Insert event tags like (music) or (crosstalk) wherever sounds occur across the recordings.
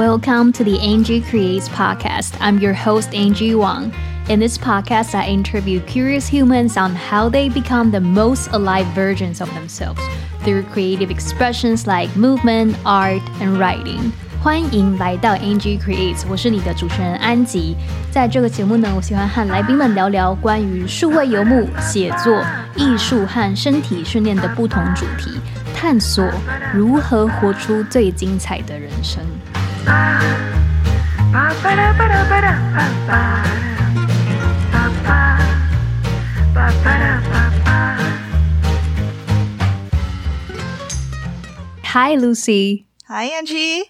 Welcome to the Angie Creates podcast. I'm your host, Angie Wang. In this podcast, I interview curious humans on how they become the most alive versions of themselves through creative expressions like movement, art, and writing. 欢迎来到 Angie Creates，我是你的主持人安吉。在这个节目呢，我喜欢和来宾们聊聊关于数位游牧、写作、艺术和身体训练的不同主题，探索如何活出最精彩的人生。 Hi, Lucy. Hi, Angie.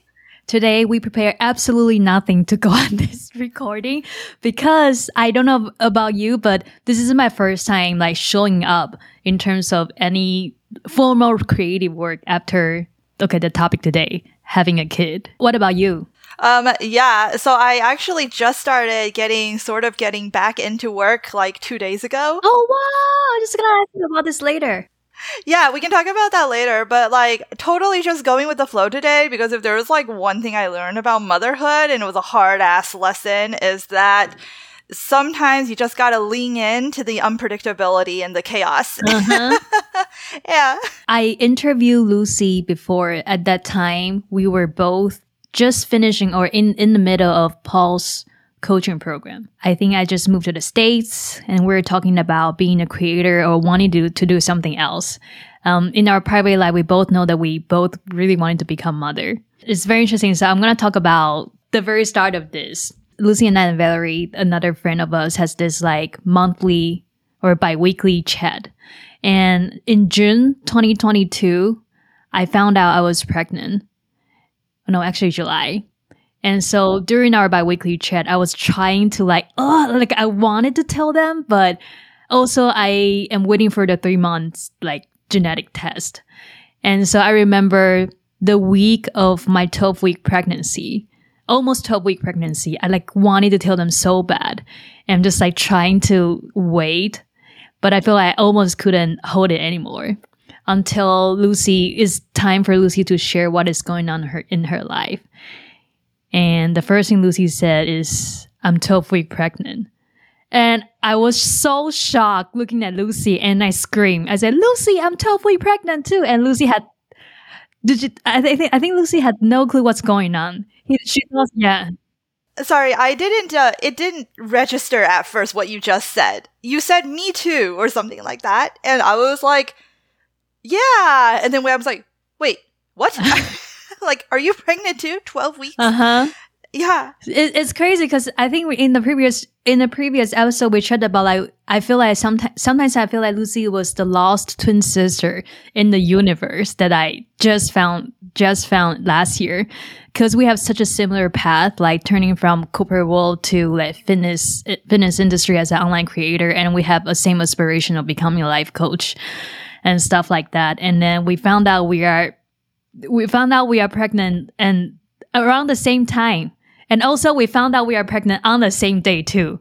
Today, we prepare absolutely nothing to go (laughs) on this recording because I don't know about you, but this is my first time like showing up in terms of any formal creative work after, okay, the topic today, having a kid. What about you? Um, yeah, so I actually just started getting sort of getting back into work like two days ago. Oh, wow. I'm just gonna ask you about this later. Yeah, we can talk about that later, but like totally just going with the flow today because if there was like one thing I learned about motherhood and it was a hard ass lesson is that sometimes you just gotta lean into the unpredictability and the chaos. Uh-huh. (laughs) yeah. I interviewed Lucy before. At that time, we were both just finishing or in, in the middle of Paul's coaching program. I think I just moved to the States and we are talking about being a creator or wanting to, to do something else. Um, in our private life, we both know that we both really wanted to become mother. It's very interesting. So I'm going to talk about the very start of this. Lucy and Valerie, another friend of us, has this like monthly or bi-weekly chat. And in June 2022, I found out I was pregnant. No, actually July. And so during our biweekly chat, I was trying to like, oh, like I wanted to tell them, but also I am waiting for the three months like genetic test. And so I remember the week of my 12 week pregnancy, almost 12 week pregnancy, I like wanted to tell them so bad. And I'm just like trying to wait, but I feel like I almost couldn't hold it anymore until Lucy is time for Lucy to share what is going on her in her life. And the first thing Lucy said is, I'm 12 week pregnant. And I was so shocked looking at Lucy and I screamed. I said, Lucy, I'm 12 week pregnant too. And Lucy had, did you, I, th- I think Lucy had no clue what's going on. He, she yeah. Sorry, I didn't, uh, it didn't register at first what you just said. You said me too or something like that. And I was like, yeah. And then I was like, wait, what? (laughs) (laughs) like, are you pregnant too? 12 weeks? Uh huh. Yeah. It, it's crazy because I think in the previous in the previous episode we chatted about like I feel like sometimes sometimes I feel like Lucy was the lost twin sister in the universe that I just found just found last year because we have such a similar path like turning from corporate world to like fitness fitness industry as an online creator and we have a same aspiration of becoming a life coach and stuff like that and then we found out we are we found out we are pregnant and around the same time. And also we found out we are pregnant on the same day too.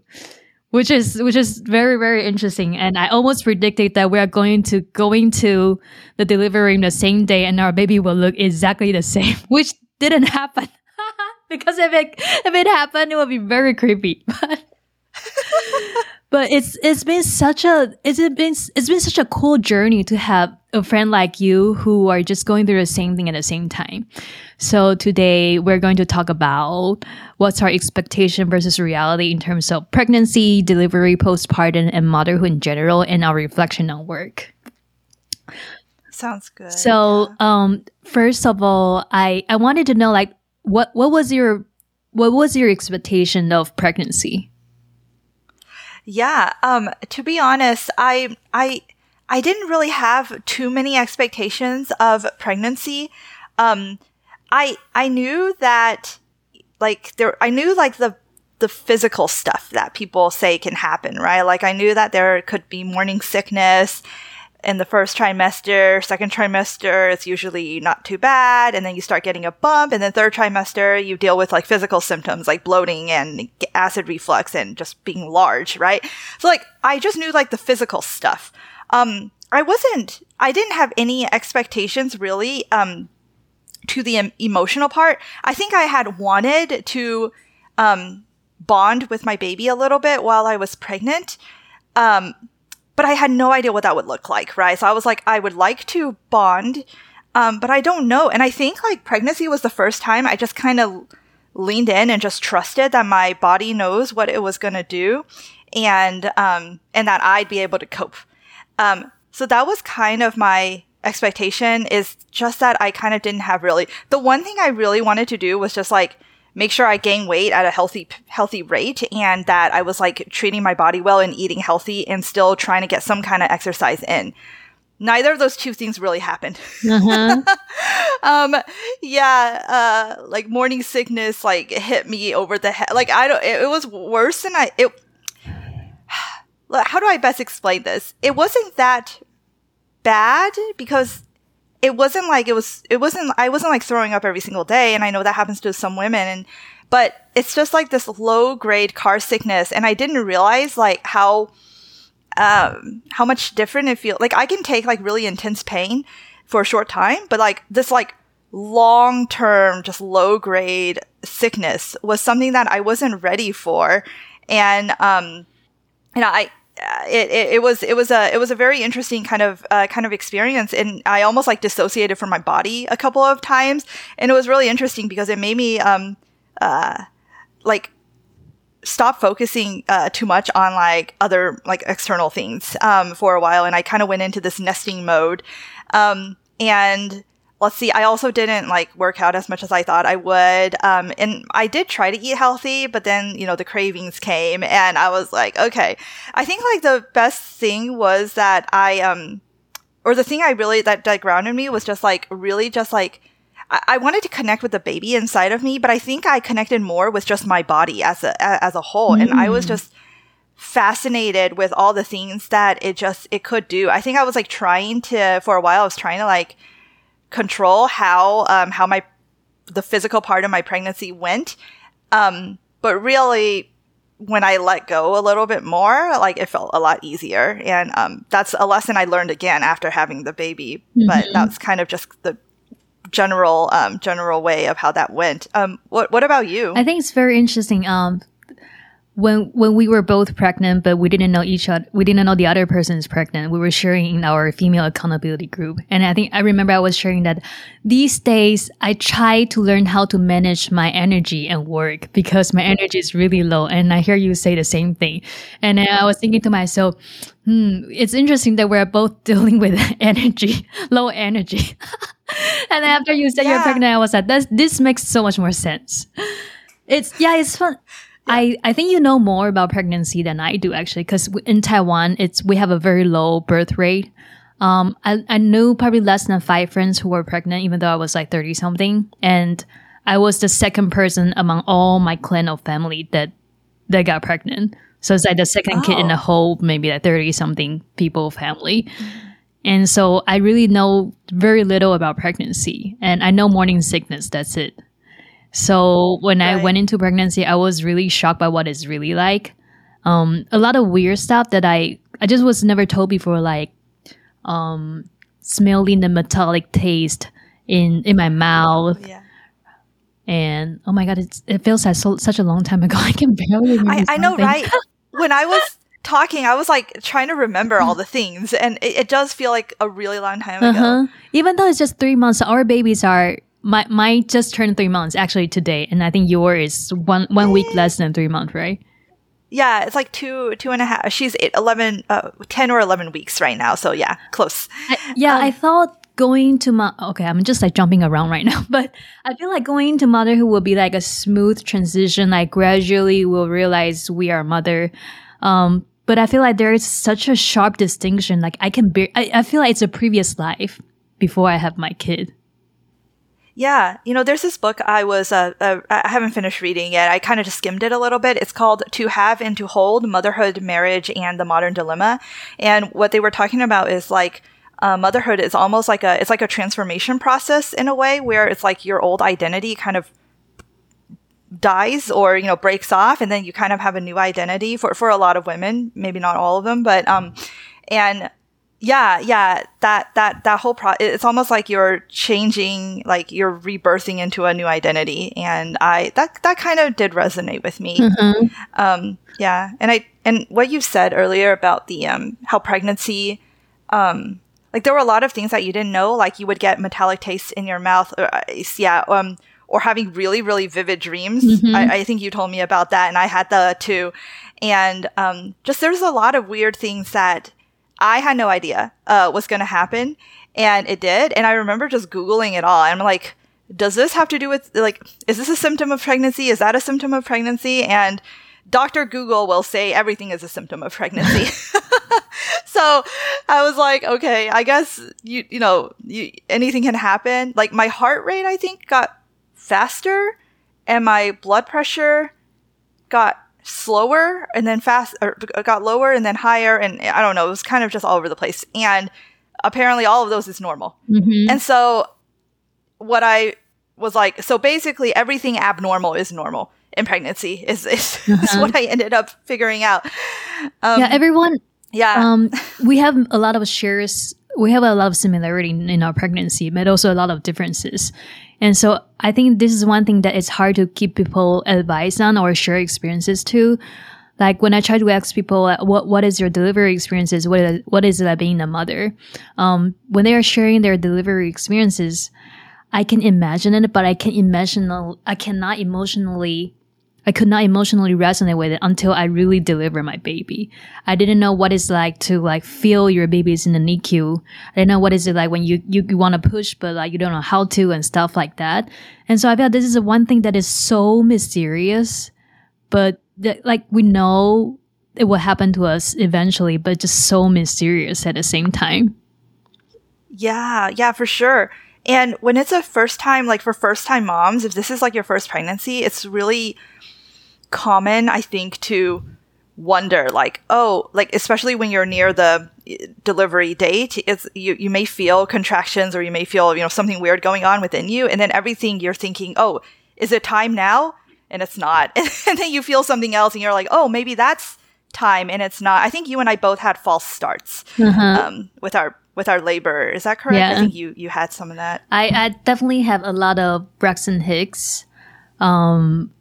Which is which is very, very interesting. And I almost predicted that we are going to going to the delivery in the same day and our baby will look exactly the same, (laughs) which didn't happen. (laughs) because if it if it happened, it would be very creepy. (laughs) But but it's it's been such a it's been it's been such a cool journey to have a friend like you who are just going through the same thing at the same time. So today we're going to talk about what's our expectation versus reality in terms of pregnancy, delivery, postpartum, and motherhood in general, and our reflection on work. Sounds good. So, um, first of all, I I wanted to know like what what was your what was your expectation of pregnancy? Yeah. Um, to be honest, I, I, I didn't really have too many expectations of pregnancy. Um, I, I knew that, like, there, I knew, like, the, the physical stuff that people say can happen, right? Like, I knew that there could be morning sickness in the first trimester, second trimester, it's usually not too bad. And then you start getting a bump. And then third trimester, you deal with like physical symptoms like bloating and acid reflux and just being large, right? So like, I just knew like the physical stuff. Um, I wasn't, I didn't have any expectations really, um, to the em- emotional part, I think I had wanted to um, bond with my baby a little bit while I was pregnant. Um, but I had no idea what that would look like, right? So I was like, I would like to bond, um, but I don't know. And I think like pregnancy was the first time I just kind of leaned in and just trusted that my body knows what it was going to do and um, and that I'd be able to cope. Um, so that was kind of my expectation is just that I kind of didn't have really the one thing I really wanted to do was just like make sure I gain weight at a healthy healthy rate and that I was like treating my body well and eating healthy and still trying to get some kind of exercise in. Neither of those two things really happened. Uh-huh. (laughs) um, yeah, uh, like morning sickness, like hit me over the head. Like I don't, it, it was worse than I, it, (sighs) how do I best explain this? It wasn't that bad because it wasn't like it was it wasn't I wasn't like throwing up every single day and I know that happens to some women and but it's just like this low grade car sickness and I didn't realize like how um how much different it feels like I can take like really intense pain for a short time but like this like long term just low grade sickness was something that I wasn't ready for and um and I it, it, it, was it was a it was a very interesting kind of uh, kind of experience. And I almost like dissociated from my body a couple of times. And it was really interesting because it made me um uh like stop focusing uh, too much on like other like external things um, for a while. And I kind of went into this nesting mode. Um, and let's see, I also didn't like work out as much as I thought I would. Um, and I did try to eat healthy, but then, you know, the cravings came and I was like, okay. I think like the best thing was that I, um, or the thing I really, that, that grounded me was just like, really just like, I, I wanted to connect with the baby inside of me, but I think I connected more with just my body as a, as a whole. Mm. And I was mm. just, fascinated with all the things that it just it could do. I think I was like trying to for a while I was trying to like control how um, how my the physical part of my pregnancy went. Um, but really, when I let go a little bit more, like it felt a lot easier. And um, that's a lesson I learned again after having the baby. Mm-hmm. But that's kind of just the general um, general way of how that went. Um, what what about you? I think it's very interesting. Um, when when we were both pregnant, but we didn't know each other, we didn't know the other person is pregnant. We were sharing in our female accountability group, and I think I remember I was sharing that these days I try to learn how to manage my energy and work because my energy is really low. And I hear you say the same thing, and I was thinking to myself, hmm, it's interesting that we're both (laughs) dealing with energy, (laughs) low energy. (laughs) and after you said yeah. you're pregnant, I was like, this this makes so much more sense. It's yeah, it's fun. I, I think you know more about pregnancy than I do actually, because in Taiwan, it's we have a very low birth rate. Um, I, I knew probably less than five friends who were pregnant, even though I was like 30 something. And I was the second person among all my clan of family that, that got pregnant. So it's like the second kid in the whole, maybe like 30 something people family. And so I really know very little about pregnancy and I know morning sickness. That's it. So when right. I went into pregnancy, I was really shocked by what it's really like. Um, a lot of weird stuff that I I just was never told before, like um, smelling the metallic taste in in my mouth. Yeah. And oh my god, it's, it feels like so, such a long time ago. (laughs) I can barely. Remember. I, I know, right? when I was talking, I was like trying to remember all the things, and it, it does feel like a really long time ago. Uh-huh. Even though it's just three months, our babies are my my just turned three months actually today, and I think yours is one one week less than three months, right? Yeah, it's like two two and a half. She's eight, 11, uh, 10 or eleven weeks right now. So yeah, close. I, yeah, um, I thought going to my okay, I'm just like jumping around right now, (laughs) but I feel like going to motherhood will be like a smooth transition. Like gradually, we'll realize we are mother. Um, but I feel like there is such a sharp distinction. Like I can bear. I, I feel like it's a previous life before I have my kid. Yeah, you know, there's this book I was uh, uh I haven't finished reading yet. I kind of just skimmed it a little bit. It's called To Have and to Hold: Motherhood, Marriage, and the Modern Dilemma. And what they were talking about is like uh, motherhood is almost like a it's like a transformation process in a way where it's like your old identity kind of dies or you know breaks off and then you kind of have a new identity for for a lot of women maybe not all of them but um and yeah yeah that that that whole pro it's almost like you're changing like you're rebirthing into a new identity and i that that kind of did resonate with me mm-hmm. um yeah and i and what you said earlier about the um how pregnancy um like there were a lot of things that you didn't know like you would get metallic taste in your mouth or uh, yeah um or having really really vivid dreams mm-hmm. I, I think you told me about that and i had that too and um just there's a lot of weird things that I had no idea uh, was going to happen, and it did. And I remember just googling it all. And I'm like, does this have to do with like, is this a symptom of pregnancy? Is that a symptom of pregnancy? And Dr. Google will say everything is a symptom of pregnancy. (laughs) (laughs) so I was like, okay, I guess you you know you, anything can happen. Like my heart rate, I think, got faster, and my blood pressure got slower and then fast or got lower and then higher and I don't know, it was kind of just all over the place. And apparently all of those is normal. Mm-hmm. And so what I was like, so basically everything abnormal is normal in pregnancy is, is, (laughs) uh-huh. is what I ended up figuring out. Um, yeah, everyone. Yeah. Um, we have a lot of shares. We have a lot of similarity in, in our pregnancy, but also a lot of differences. And so I think this is one thing that it's hard to keep people advice on or share experiences to. Like when I try to ask people, uh, what what is your delivery experiences? What is what is it like being a mother? Um, when they are sharing their delivery experiences, I can imagine it, but I can imagine I cannot emotionally I could not emotionally resonate with it until I really delivered my baby. I didn't know what it's like to like feel your baby's in the NICU. I didn't know what is it like when you, you, you want to push, but like you don't know how to and stuff like that. And so I felt this is the one thing that is so mysterious, but that, like we know it will happen to us eventually, but just so mysterious at the same time. Yeah, yeah, for sure. And when it's a first time, like for first time moms, if this is like your first pregnancy, it's really common, I think, to wonder like oh like especially when you're near the eh, delivery date it's you, you may feel contractions or you may feel you know something weird going on within you and then everything you're thinking oh is it time now? And it's not. (laughs) And then you feel something else and you're like oh maybe that's time and it's not. I think you and i both had false starts mm-hmm. um, with our with our labor. Is that correct? Yeah. i think you you had some of that. I i definitely have a lot of braxton hicks um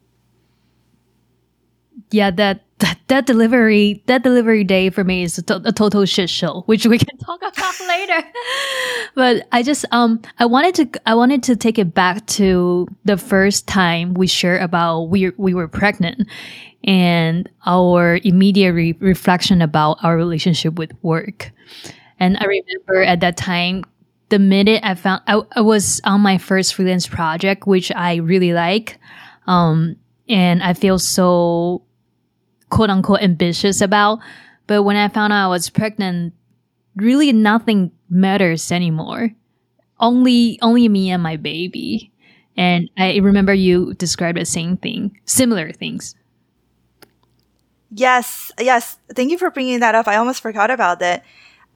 yeah, that, that that delivery that delivery day for me is a, to- a total shit show, which we can (laughs) talk about (laughs) later. but I just um I wanted to I wanted to take it back to the first time we shared about we we were pregnant and our immediate re- reflection about our relationship with work. And I remember at that time the minute I found I, I was on my first freelance project, which I really like. Um, and I feel so quote unquote ambitious about. But when I found out I was pregnant, really nothing matters anymore. Only only me and my baby. And I remember you described the same thing, similar things. Yes, yes. Thank you for bringing that up. I almost forgot about that.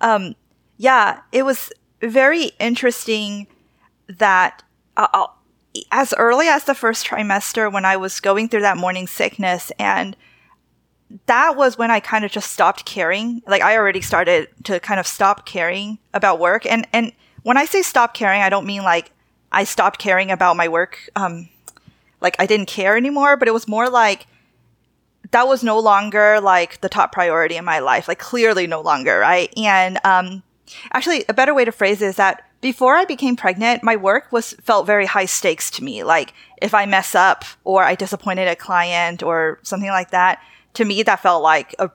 Um, yeah, it was very interesting that uh, uh as early as the first trimester, when I was going through that morning sickness and that was when I kind of just stopped caring. Like I already started to kind of stop caring about work. And and when I say stop caring, I don't mean like I stopped caring about my work. Um, like I didn't care anymore, but it was more like that was no longer like the top priority in my life. Like clearly no longer, right? And um, actually, a better way to phrase it is that before I became pregnant, my work was felt very high stakes to me. Like if I mess up or I disappointed a client or something like that, to me that felt like a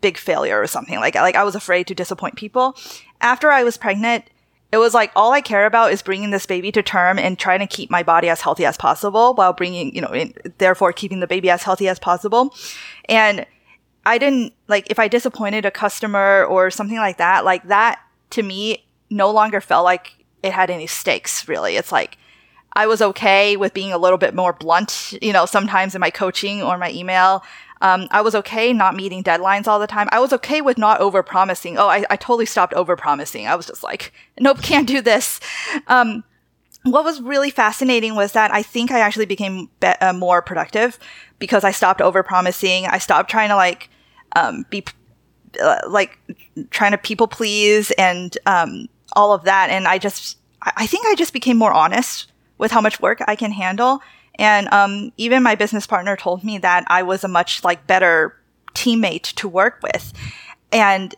big failure or something like like I was afraid to disappoint people. After I was pregnant, it was like all I care about is bringing this baby to term and trying to keep my body as healthy as possible while bringing, you know, in, therefore keeping the baby as healthy as possible. And I didn't like if I disappointed a customer or something like that, like that to me no longer felt like it had any stakes really. It's like I was okay with being a little bit more blunt, you know, sometimes in my coaching or my email. Um, I was okay not meeting deadlines all the time. I was okay with not over promising. Oh, I, I totally stopped over promising. I was just like, nope, (laughs) can't do this. Um, what was really fascinating was that I think I actually became be- uh, more productive because I stopped over promising. I stopped trying to like um, be uh, like trying to people please and um, all of that. And I just, I think I just became more honest with how much work I can handle. And um, even my business partner told me that I was a much like better teammate to work with, and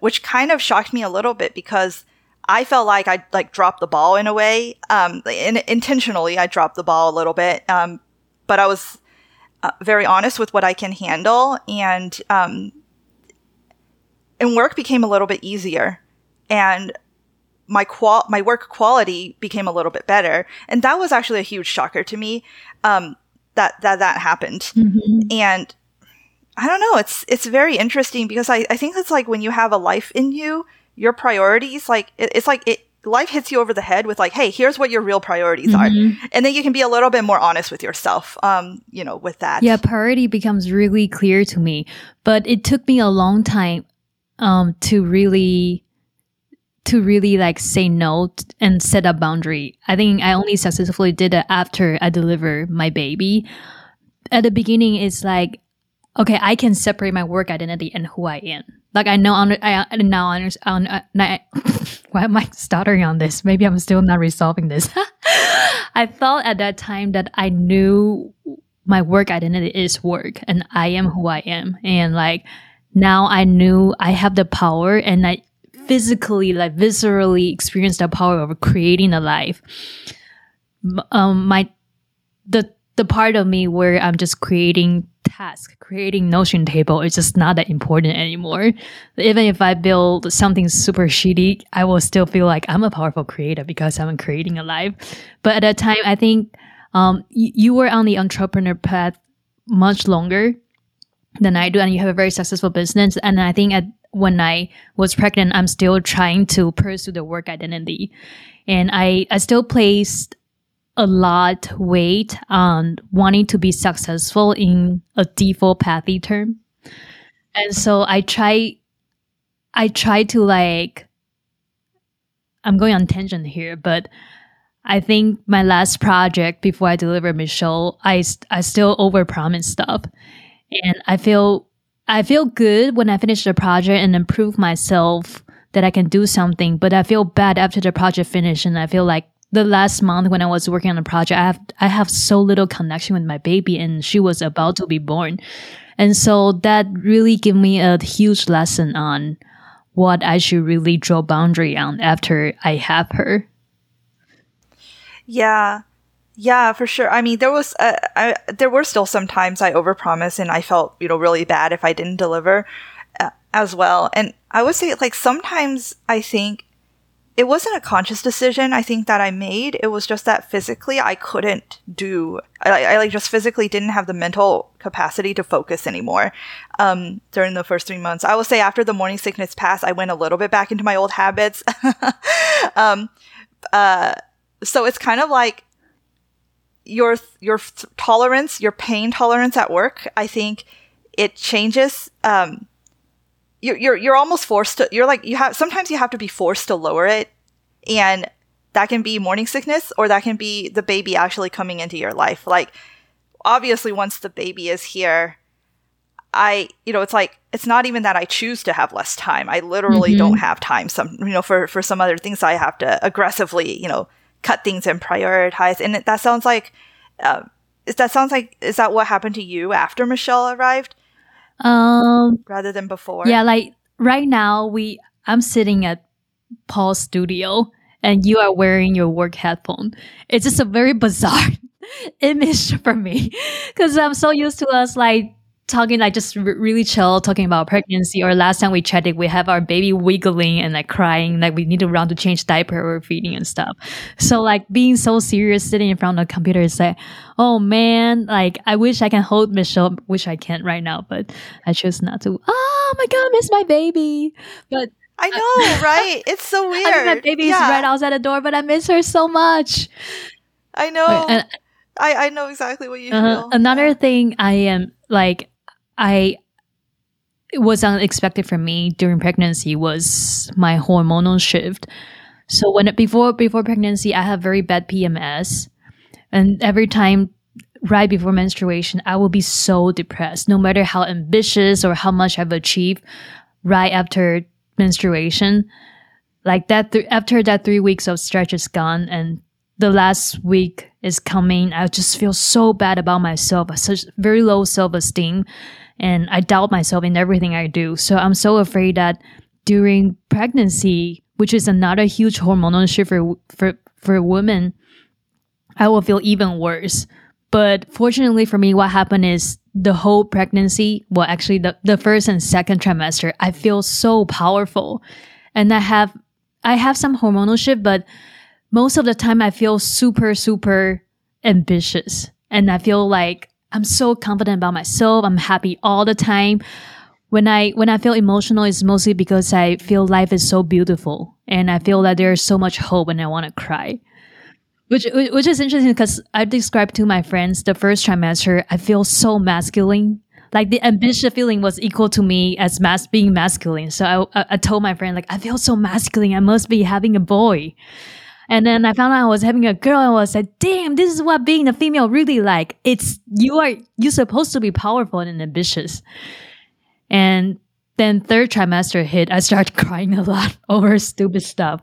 which kind of shocked me a little bit because I felt like I like dropped the ball in a way. Um, in, intentionally, I dropped the ball a little bit. Um, but I was uh, very honest with what I can handle, and um, and work became a little bit easier, and my qual my work quality became a little bit better, and that was actually a huge shocker to me. Um, that that that happened, mm-hmm. and I don't know. It's it's very interesting because I I think it's like when you have a life in you, your priorities like it, it's like it life hits you over the head with like, hey, here's what your real priorities mm-hmm. are. And then you can be a little bit more honest with yourself, um, you know, with that. Yeah, priority becomes really clear to me. But it took me a long time um to really to really like say no and set a boundary. I think I only successfully did it after I delivered my baby. At the beginning, it's like, okay, I can separate my work identity and who I am. Like I know, I, I now understand. (laughs) Why am I stuttering on this? Maybe I'm still not resolving this. (laughs) I thought at that time that I knew my work identity is work, and I am who I am, and like now I knew I have the power, and I physically, like viscerally, experience the power of creating a life. Um, my the the part of me where I'm just creating task, creating Notion table is just not that important anymore. Even if I build something super shitty, I will still feel like I'm a powerful creator because I'm creating a life. But at that time, I think um, you were on the entrepreneur path much longer than I do, and you have a very successful business. And I think at when I was pregnant, I'm still trying to pursue the work identity, and I I still placed a lot weight on wanting to be successful in a default pathy term. And so I try I try to like I'm going on tangent here, but I think my last project before I deliver Michelle, I I still overpromise stuff. And I feel I feel good when I finish the project and improve myself that I can do something, but I feel bad after the project finish and I feel like the last month when I was working on the project, I have I have so little connection with my baby, and she was about to be born, and so that really gave me a huge lesson on what I should really draw boundary on after I have her. Yeah, yeah, for sure. I mean, there was uh, I, there were still some times I overpromised, and I felt you know really bad if I didn't deliver uh, as well. And I would say like sometimes I think it wasn't a conscious decision I think that I made. It was just that physically I couldn't do. I, I like just physically didn't have the mental capacity to focus anymore um, during the first three months. I will say after the morning sickness passed, I went a little bit back into my old habits. (laughs) um, uh, so it's kind of like your your tolerance, your pain tolerance at work. I think it changes. Um, you're, you're you're almost forced to you're like you have sometimes you have to be forced to lower it and that can be morning sickness or that can be the baby actually coming into your life like obviously once the baby is here i you know it's like it's not even that i choose to have less time i literally mm-hmm. don't have time some you know for for some other things i have to aggressively you know cut things and prioritize and that sounds like uh, that sounds like is that what happened to you after michelle arrived um, rather than before. Yeah, like right now we I'm sitting at Paul's studio and you are wearing your work headphone. It's just a very (laughs) bizarre (laughs) image for me because I'm so used to us like talking like just r- really chill talking about pregnancy or last time we chatted we have our baby wiggling and like crying like we need to run to change diaper or feeding and stuff so like being so serious sitting in front of the computer is like oh man like i wish i can hold michelle which i can't right now but i choose not to oh my god I miss my baby but I know, (laughs) right? It's so weird. I mean, my baby's yeah. right outside the door, but I miss her so much. I know. And, I, I know exactly what you uh, feel. Another yeah. thing I am like I it was unexpected for me during pregnancy was my hormonal shift. So when before before pregnancy, I have very bad PMS, and every time right before menstruation, I will be so depressed. No matter how ambitious or how much I've achieved, right after menstruation. Like that, th- after that three weeks of stretch is gone and the last week is coming, I just feel so bad about myself, such very low self esteem, and I doubt myself in everything I do. So I'm so afraid that during pregnancy, which is another huge hormonal shift for for for women, I will feel even worse. But fortunately for me, what happened is the whole pregnancy, well, actually the, the first and second trimester, I feel so powerful. And I have I have some hormonal shift, but most of the time I feel super, super ambitious. And I feel like I'm so confident about myself. I'm happy all the time. When I when I feel emotional, it's mostly because I feel life is so beautiful and I feel that there's so much hope and I want to cry. Which which is interesting because I described to my friends the first trimester, I feel so masculine. Like the ambitious feeling was equal to me as mas- being masculine. So I, I told my friend like I feel so masculine. I must be having a boy. And then I found out I was having a girl and I was like, damn, this is what being a female really like. It's you are you're supposed to be powerful and ambitious. And then third trimester hit, I started (laughs) crying a lot (laughs) over stupid stuff.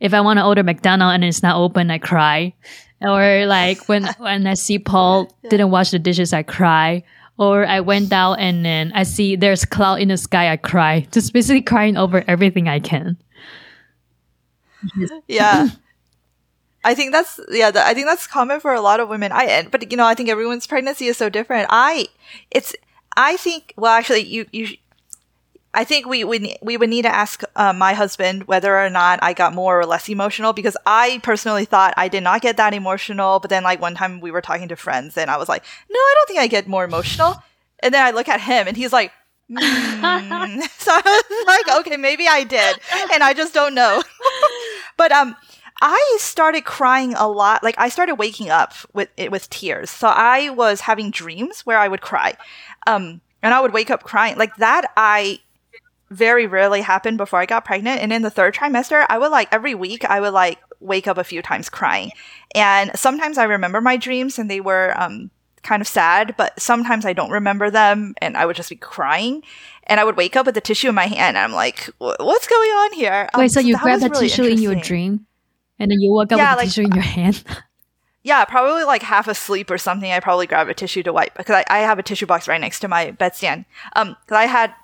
If I want to order McDonald's and it's not open, I cry. Or like when (laughs) when I see Paul didn't wash the dishes, I cry. Or I went out and then I see there's cloud in the sky, I cry. Just basically crying over everything I can. yeah. I think that's yeah. The, I think that's common for a lot of women. I but you know I think everyone's pregnancy is so different. I it's I think well actually you you I think we we we would need to ask uh, my husband whether or not I got more or less emotional because I personally thought I did not get that emotional. But then like one time we were talking to friends and I was like, no, I don't think I get more emotional. And then I look at him and he's like. Mm. (laughs) so I was like, okay, maybe I did, and I just don't know. (laughs) but um, I started crying a lot. Like I started waking up with with tears. So I was having dreams where I would cry. Um and I would wake up crying. Like that I very rarely happened before I got pregnant. And in the third trimester, I would like every week I would like wake up a few times crying. And sometimes I remember my dreams and they were um kind of sad, but sometimes I don't remember them and I would just be crying. And I would wake up with the tissue in my hand and I'm like, what's going on here? Wait, um, so you grabbed the really tissue in your dream? And then you woke up yeah, with a like, tissue in your hand. (laughs) yeah, probably like half asleep or something. I probably grab a tissue to wipe because I, I have a tissue box right next to my bedstand. Um, because I had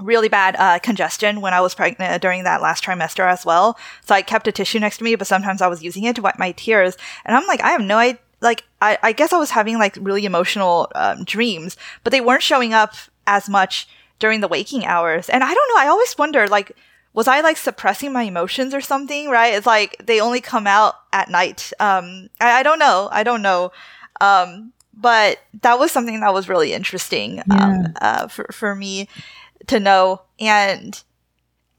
really bad uh, congestion when I was pregnant during that last trimester as well. So I kept a tissue next to me, but sometimes I was using it to wipe my tears. And I'm like, I have no idea. Like, I, I guess I was having like really emotional um, dreams, but they weren't showing up as much during the waking hours. And I don't know. I always wonder, like, was I like suppressing my emotions or something? Right? It's like they only come out at night. Um, I, I don't know. I don't know. Um, but that was something that was really interesting um, yeah. um, uh, for for me to know. And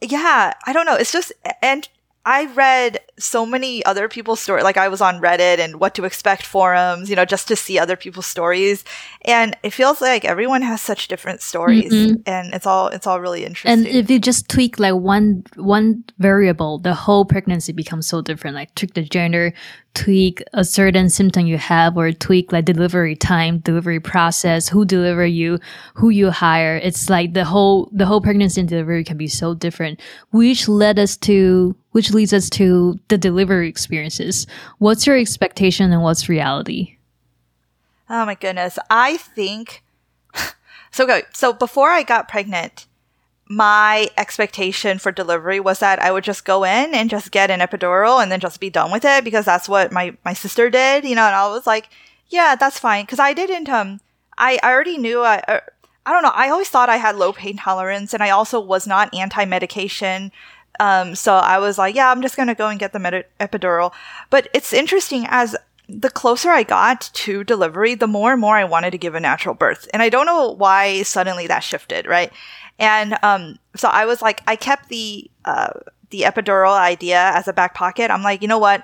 yeah, I don't know. It's just and I read so many other people's stories. Like I was on Reddit and what to expect forums, you know, just to see other people's stories. And it feels like everyone has such different stories mm-hmm. and it's all, it's all really interesting. And if you just tweak like one, one variable, the whole pregnancy becomes so different. Like tweak the gender, tweak a certain symptom you have or tweak like delivery time, delivery process, who deliver you, who you hire. It's like the whole, the whole pregnancy and delivery can be so different, which led us to, which leads us to the delivery experiences. What's your expectation and what's reality? Oh my goodness. I think, (laughs) so go, so before I got pregnant, my expectation for delivery was that I would just go in and just get an epidural and then just be done with it because that's what my, my sister did, you know, and I was like, yeah, that's fine. Cause I didn't, um, I, I already knew, I, uh, I don't know. I always thought I had low pain tolerance and I also was not anti medication. Um, so I was like, yeah, I'm just going to go and get the med- epidural. But it's interesting as the closer I got to delivery, the more and more I wanted to give a natural birth. And I don't know why suddenly that shifted, right? And um, so I was like, I kept the uh, the epidural idea as a back pocket. I'm like, you know what?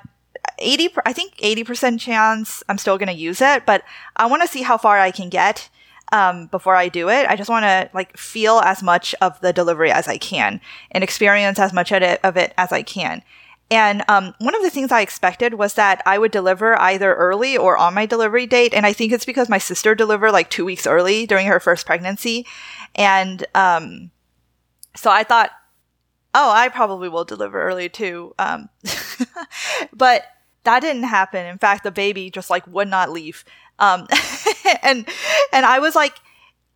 80, I think 80% chance I'm still going to use it, but I want to see how far I can get um, before I do it. I just want to like feel as much of the delivery as I can and experience as much of it, of it as I can. And um, one of the things I expected was that I would deliver either early or on my delivery date. And I think it's because my sister delivered like two weeks early during her first pregnancy. And um, so I thought, oh, I probably will deliver early too. Um, (laughs) but that didn't happen. In fact, the baby just like would not leave. Um, (laughs) and and I was like,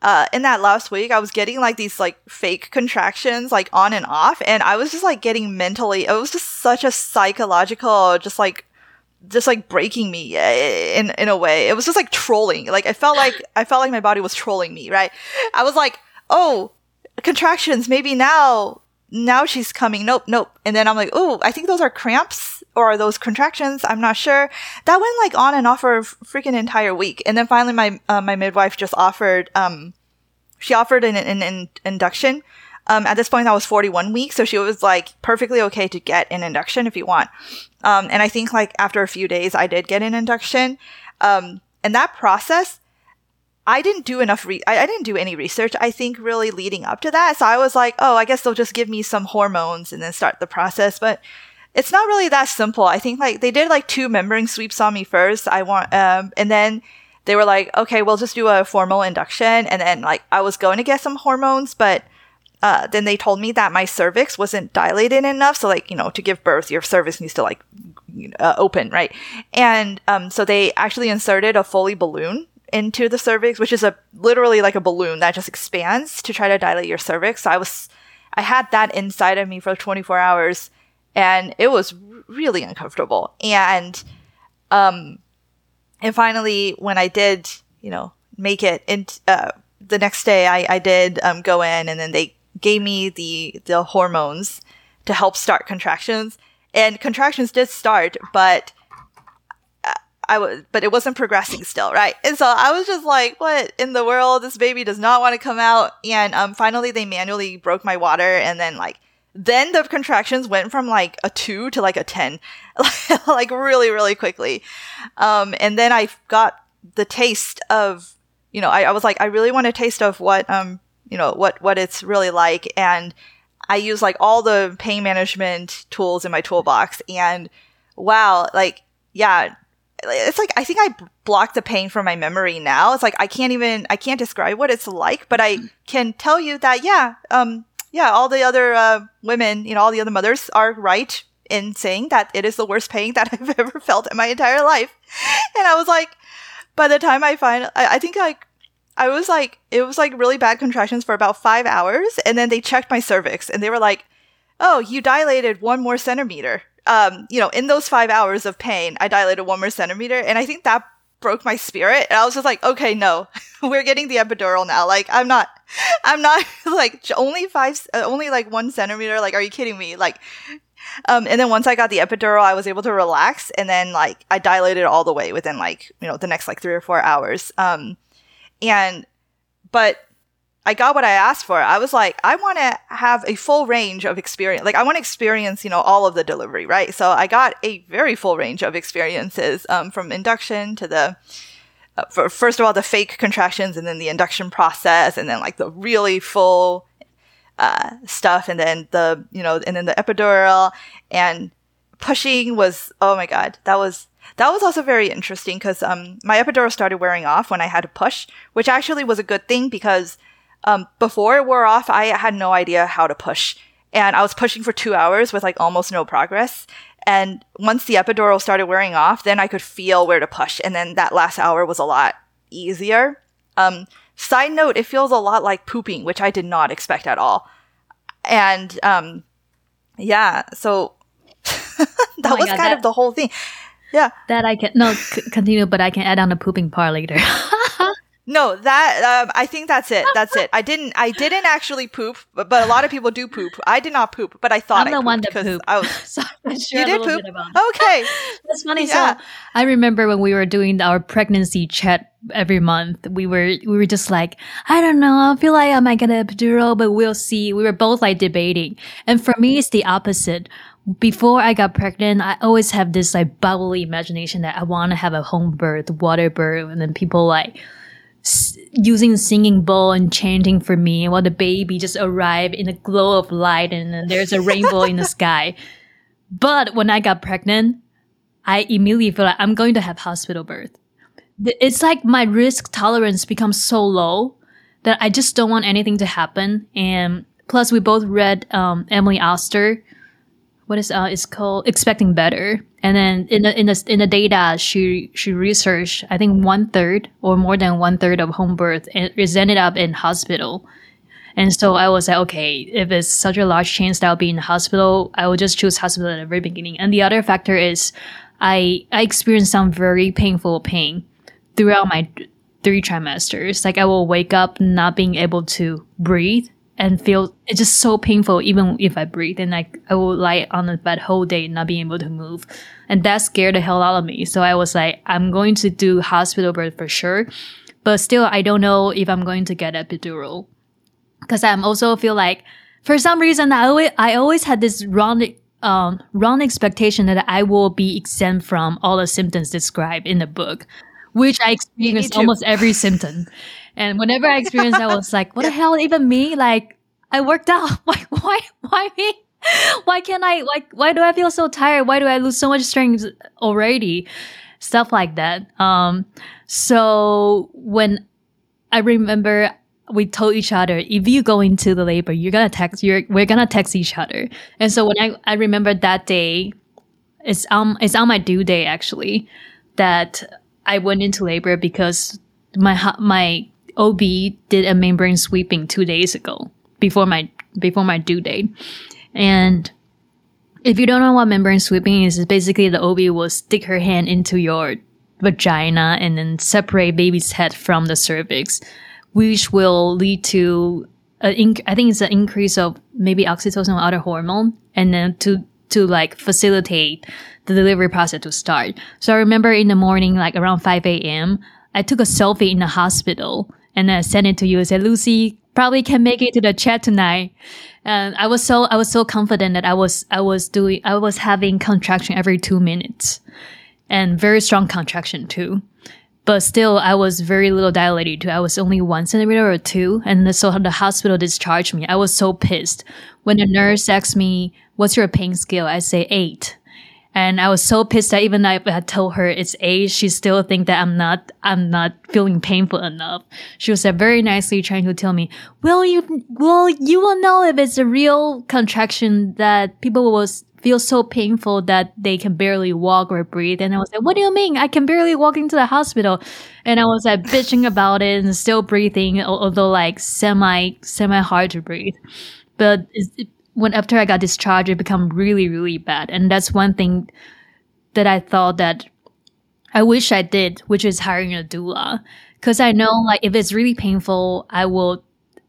uh, in that last week, I was getting like these like fake contractions, like on and off, and I was just like getting mentally. It was just such a psychological, just like just like breaking me eh, in in a way. It was just like trolling. Like I felt like I felt like my body was trolling me. Right? I was like, oh, contractions. Maybe now now she's coming. Nope, nope. And then I'm like, oh, I think those are cramps or are those contractions? I'm not sure. That went like on and off for a freaking entire week. And then finally, my uh, my midwife just offered. Um, she offered an, an, an induction. Um, at this point, I was 41 weeks, so she was like perfectly okay to get an induction if you want. Um, and I think like after a few days, I did get an induction. Um, and that process I didn't do enough. Re- I, I, didn't do any research. I think really leading up to that. So I was like, oh, I guess they'll just give me some hormones and then start the process. But it's not really that simple. I think like they did like two membrane sweeps on me first. I want, um, and then they were like, okay, we'll just do a formal induction. And then like I was going to get some hormones, but uh, then they told me that my cervix wasn't dilated enough. So like, you know, to give birth, your cervix needs to like uh, open, right? And um, so they actually inserted a Foley balloon into the cervix, which is a literally like a balloon that just expands to try to dilate your cervix. So I was, I had that inside of me for 24 hours and it was really uncomfortable. And, um, and finally, when I did, you know, make it in, uh, the next day I, I did, um, go in and then they gave me the, the hormones to help start contractions and contractions did start, but I was, but it wasn't progressing still, right? And so I was just like, what in the world? This baby does not want to come out. And, um, finally they manually broke my water and then like, then the contractions went from like a two to like a 10, (laughs) like really, really quickly. Um, and then I got the taste of, you know, I, I was like, I really want a taste of what, um, you know, what, what it's really like. And I use like all the pain management tools in my toolbox and wow, like, yeah, it's like I think I blocked the pain from my memory now. It's like I can't even I can't describe what it's like, but I can tell you that yeah, um, yeah, all the other uh, women, you know, all the other mothers are right in saying that it is the worst pain that (laughs) I've ever felt in my entire life. And I was like, by the time I find, I, I think like I was like, it was like really bad contractions for about five hours, and then they checked my cervix, and they were like, "Oh, you dilated one more centimeter." um, you know, in those five hours of pain, I dilated one more centimeter. And I think that broke my spirit. And I was just like, okay, no, (laughs) we're getting the epidural now. Like, I'm not, (laughs) I'm not (laughs) like only five, uh, only like one centimeter. Like, are you kidding me? Like, um, and then once I got the epidural, I was able to relax. And then like I dilated all the way within like, you know, the next like three or four hours. Um, and, but I got what I asked for. I was like, I want to have a full range of experience. Like, I want to experience, you know, all of the delivery, right? So I got a very full range of experiences, um, from induction to the, uh, for, first of all, the fake contractions and then the induction process and then like the really full, uh, stuff and then the, you know, and then the epidural and pushing was, oh my God, that was, that was also very interesting because, um, my epidural started wearing off when I had to push, which actually was a good thing because um, before it wore off, I had no idea how to push. And I was pushing for two hours with like almost no progress. And once the epidural started wearing off, then I could feel where to push. And then that last hour was a lot easier. Um, side note, it feels a lot like pooping, which I did not expect at all. And, um, yeah, so (laughs) that oh was God, kind that, of the whole thing. Yeah. That I can, no, c- continue, but I can add on the pooping part later. (laughs) No, that um, I think that's it. That's it. I didn't. I didn't actually poop, but, but a lot of people do poop. I did not poop, but I thought I'm I the one that pooped. I was. (laughs) so you did poop. (laughs) Okay, that's funny. Yeah. So I remember when we were doing our pregnancy chat every month. We were we were just like, I don't know. I feel like I might get a epidural, but we'll see. We were both like debating, and for me, it's the opposite before I got pregnant, I always have this like bubbly imagination that I want to have a home birth, water birth, and then people like using singing bowl and chanting for me while the baby just arrived in a glow of light and there's a rainbow in the sky. But when I got pregnant, I immediately feel like I'm going to have hospital birth. It's like my risk tolerance becomes so low that I just don't want anything to happen. And plus we both read um, Emily Oster. What is uh? It's called Expecting Better. And then in the in the in the data, she she researched. I think one third or more than one third of home birth is ended up in hospital. And so I was like, okay, if it's such a large chance that I'll be in hospital, I will just choose hospital at the very beginning. And the other factor is I I experienced some very painful pain throughout my three trimesters. Like I will wake up not being able to breathe and feel it's just so painful even if I breathe and like I will lie on the bed whole day not being able to move. And that scared the hell out of me. So I was like, I'm going to do hospital birth for sure. But still I don't know if I'm going to get epidural. Cause I'm also feel like for some reason I always I always had this wrong um, wrong expectation that I will be exempt from all the symptoms described in the book which I experienced almost every symptom. (laughs) And whenever I experienced, that, I was like, what the hell, even me? Like, I worked out. (laughs) Why, why, why me? Why can't I, like, why do I feel so tired? Why do I lose so much strength already? Stuff like that. Um, so when I remember we told each other, if you go into the labor, you're gonna text, you're, we're gonna text each other. And so when I, I remember that day, it's um, it's on my due day actually, that I went into labor because my my OB did a membrane sweeping two days ago before my before my due date, and if you don't know what membrane sweeping is, it's basically the OB will stick her hand into your vagina and then separate baby's head from the cervix, which will lead to inc- I think it's an increase of maybe oxytocin or other hormone, and then to to like facilitate the delivery process to start. So I remember in the morning, like around 5 a.m., I took a selfie in the hospital and uh, I sent it to you I said, Lucy, probably can make it to the chat tonight. And I was so, I was so confident that I was, I was doing, I was having contraction every two minutes and very strong contraction too. But still, I was very little dilated too. I was only one centimeter or two. And so the hospital discharged me. I was so pissed. When the nurse asked me, what's your pain scale? I say eight. And I was so pissed that even if I told her it's age, she still think that I'm not, I'm not feeling painful enough. She was very nicely trying to tell me, well, you, well, you will know if it's a real contraction that people will feel so painful that they can barely walk or breathe. And I was like, what do you mean? I can barely walk into the hospital. And I was like bitching about it and still breathing, although like semi, semi hard to breathe. But when after I got discharged, it became really, really bad. And that's one thing that I thought that I wish I did, which is hiring a doula. Cause I know like if it's really painful, I will,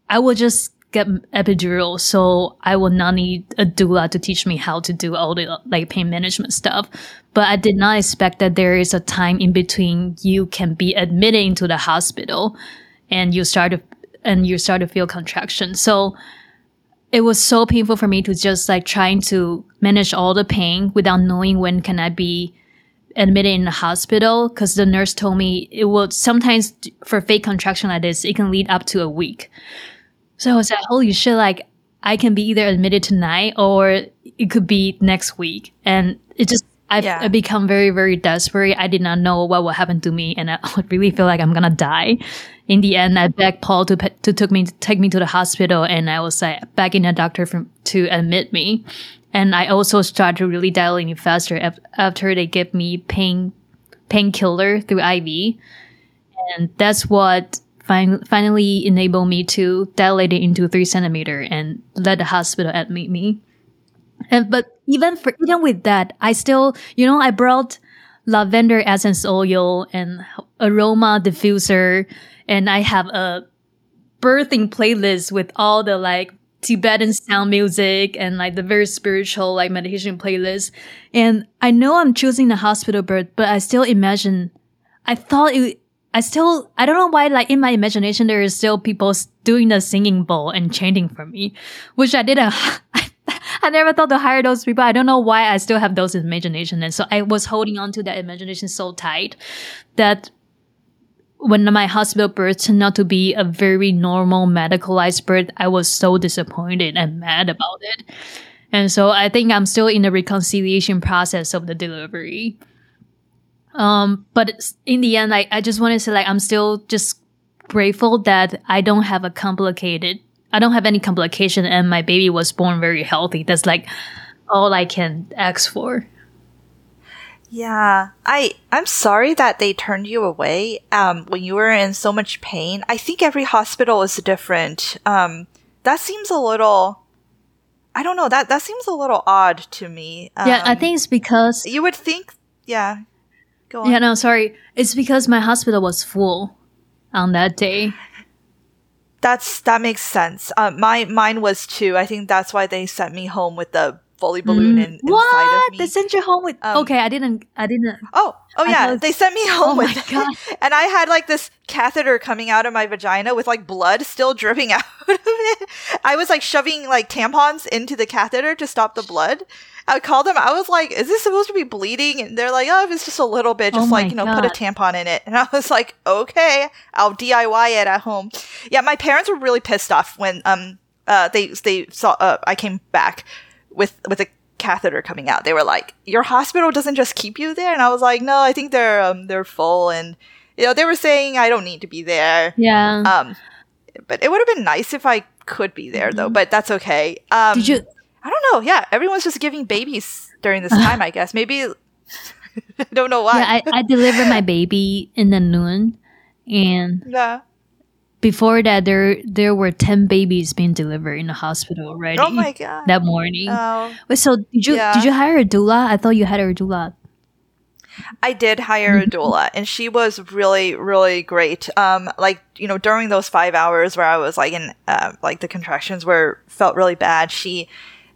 I will just get epidural. So I will not need a doula to teach me how to do all the like pain management stuff. But I did not expect that there is a time in between you can be admitted into the hospital and you start to, and you start to feel contraction. So, it was so painful for me to just like trying to manage all the pain without knowing when can I be admitted in the hospital because the nurse told me it will sometimes for fake contraction like this it can lead up to a week. So i was like holy shit like i can be either admitted tonight or it could be next week. And it just I've, yeah. Become very very desperate. I did not know what will happen to me and i would (laughs) really feel like i'm gonna die in the end, I begged Paul to to took me take me to the hospital, and I was like begging a doctor from, to admit me. And I also started really dilating faster after they gave me pain painkiller through IV, and that's what fin- finally enabled me to dilate it into three centimeter and let the hospital admit me. And but even for even with that, I still you know I brought lavender essence oil and aroma diffuser and I have a birthing playlist with all the like Tibetan sound music and like the very spiritual like meditation playlist. And I know I'm choosing the hospital birth, but I still imagine, I thought it, I still, I don't know why, like in my imagination, there is still people doing the singing bowl and chanting for me, which I didn't, (laughs) I never thought to hire those people. I don't know why I still have those imagination. And so I was holding on to that imagination so tight that when my hospital birth turned out to be a very normal medicalized birth, I was so disappointed and mad about it. And so I think I'm still in the reconciliation process of the delivery. Um, but in the end, I, I just want to say like I'm still just grateful that I don't have a complicated I don't have any complication and my baby was born very healthy. That's like all I can ask for. Yeah, I I'm sorry that they turned you away um, when you were in so much pain. I think every hospital is different. Um, that seems a little. I don't know that that seems a little odd to me. Um, yeah, I think it's because you would think. Yeah, go on. Yeah, no, sorry. It's because my hospital was full on that day. That's that makes sense. Uh, my mine was too. I think that's why they sent me home with the Foley balloon mm. in, inside what? of me. They sent you home with? Um, okay, I didn't. I didn't. Oh, oh yeah, they sent me home oh with. God. (laughs) And I had like this catheter coming out of my vagina with like blood still dripping (laughs) out of it. I was like shoving like tampons into the catheter to stop the blood. I called them. I was like, "Is this supposed to be bleeding?" And they're like, "Oh, it's just a little bit. Just oh like you know, God. put a tampon in it." And I was like, "Okay, I'll DIY it at home." Yeah, my parents were really pissed off when um uh they they saw uh, I came back with with a catheter coming out. They were like, "Your hospital doesn't just keep you there," and I was like, "No, I think they're um, they're full." And you know, they were saying I don't need to be there. Yeah. Um, but it would have been nice if I could be there, mm-hmm. though. But that's okay. Um, Did you? I don't know. Yeah, everyone's just giving babies during this time. I guess maybe. (laughs) I don't know why. Yeah, I, I delivered my (laughs) baby in the noon, and yeah before that there there were 10 babies being delivered in the hospital already oh my god that morning oh, Wait, so did you yeah. did you hire a doula i thought you had a doula I did hire a mm-hmm. doula and she was really, really great. Um, like, you know, during those five hours where I was like in, uh, like the contractions were, felt really bad, she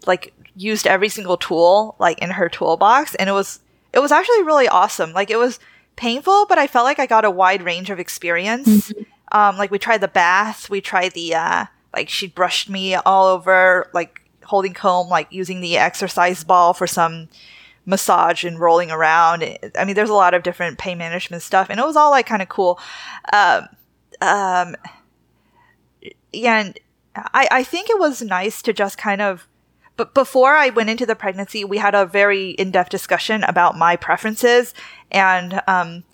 like used every single tool like in her toolbox and it was, it was actually really awesome. Like it was painful, but I felt like I got a wide range of experience. Mm-hmm. Um, like we tried the bath, we tried the uh, like she brushed me all over, like holding comb, like using the exercise ball for some massage and rolling around. I mean, there's a lot of different pain management stuff, and it was all like kind of cool. Um, um, yeah, and I, I think it was nice to just kind of but before I went into the pregnancy, we had a very in-depth discussion about my preferences and um,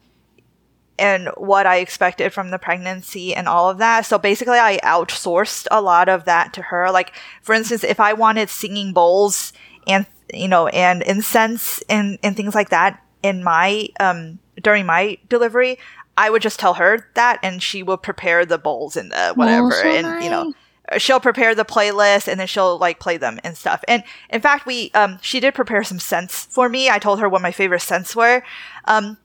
and what I expected from the pregnancy and all of that. So basically, I outsourced a lot of that to her. Like, for instance, if I wanted singing bowls and, you know, and incense and, and things like that in my, um, during my delivery, I would just tell her that and she will prepare the bowls and the whatever. Oh, so and, nice. you know, she'll prepare the playlist and then she'll like play them and stuff. And in fact, we, um, she did prepare some scents for me. I told her what my favorite scents were. Um,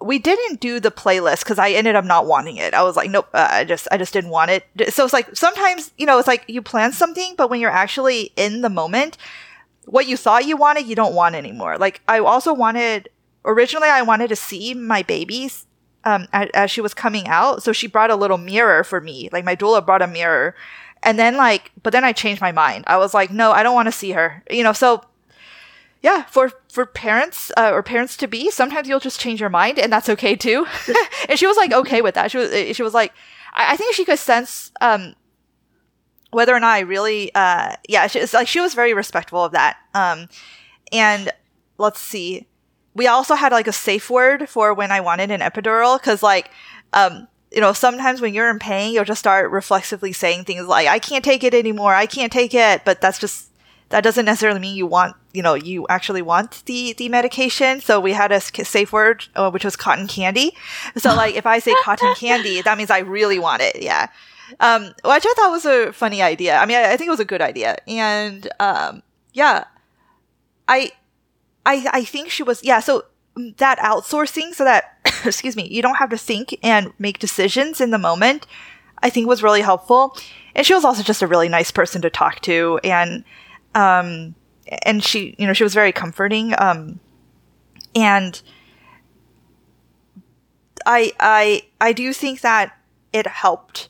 we didn't do the playlist because I ended up not wanting it. I was like, nope, uh, I just, I just didn't want it. So it's like sometimes, you know, it's like you plan something, but when you're actually in the moment, what you thought you wanted, you don't want anymore. Like I also wanted, originally, I wanted to see my babies um, as, as she was coming out. So she brought a little mirror for me. Like my doula brought a mirror. And then like, but then I changed my mind. I was like, no, I don't want to see her. You know, so yeah, for for parents uh, or parents to be, sometimes you'll just change your mind, and that's okay too. (laughs) and she was like okay with that. She was she was like, I, I think she could sense um, whether or not I really uh, yeah, she, like she was very respectful of that. Um, and let's see, we also had like a safe word for when I wanted an epidural because like um, you know, sometimes when you're in pain, you'll just start reflexively saying things like, I can't take it anymore. I can't take it. But that's just that doesn't necessarily mean you want you know you actually want the the medication. So we had a safe word uh, which was cotton candy. So (laughs) like if i say cotton candy that means i really want it yeah. Um which i thought was a funny idea. I mean i, I think it was a good idea. And um yeah. I i i think she was yeah so that outsourcing so that (coughs) excuse me you don't have to think and make decisions in the moment i think was really helpful. And she was also just a really nice person to talk to. And um, and she, you know, she was very comforting. Um, and I, I, I do think that it helped.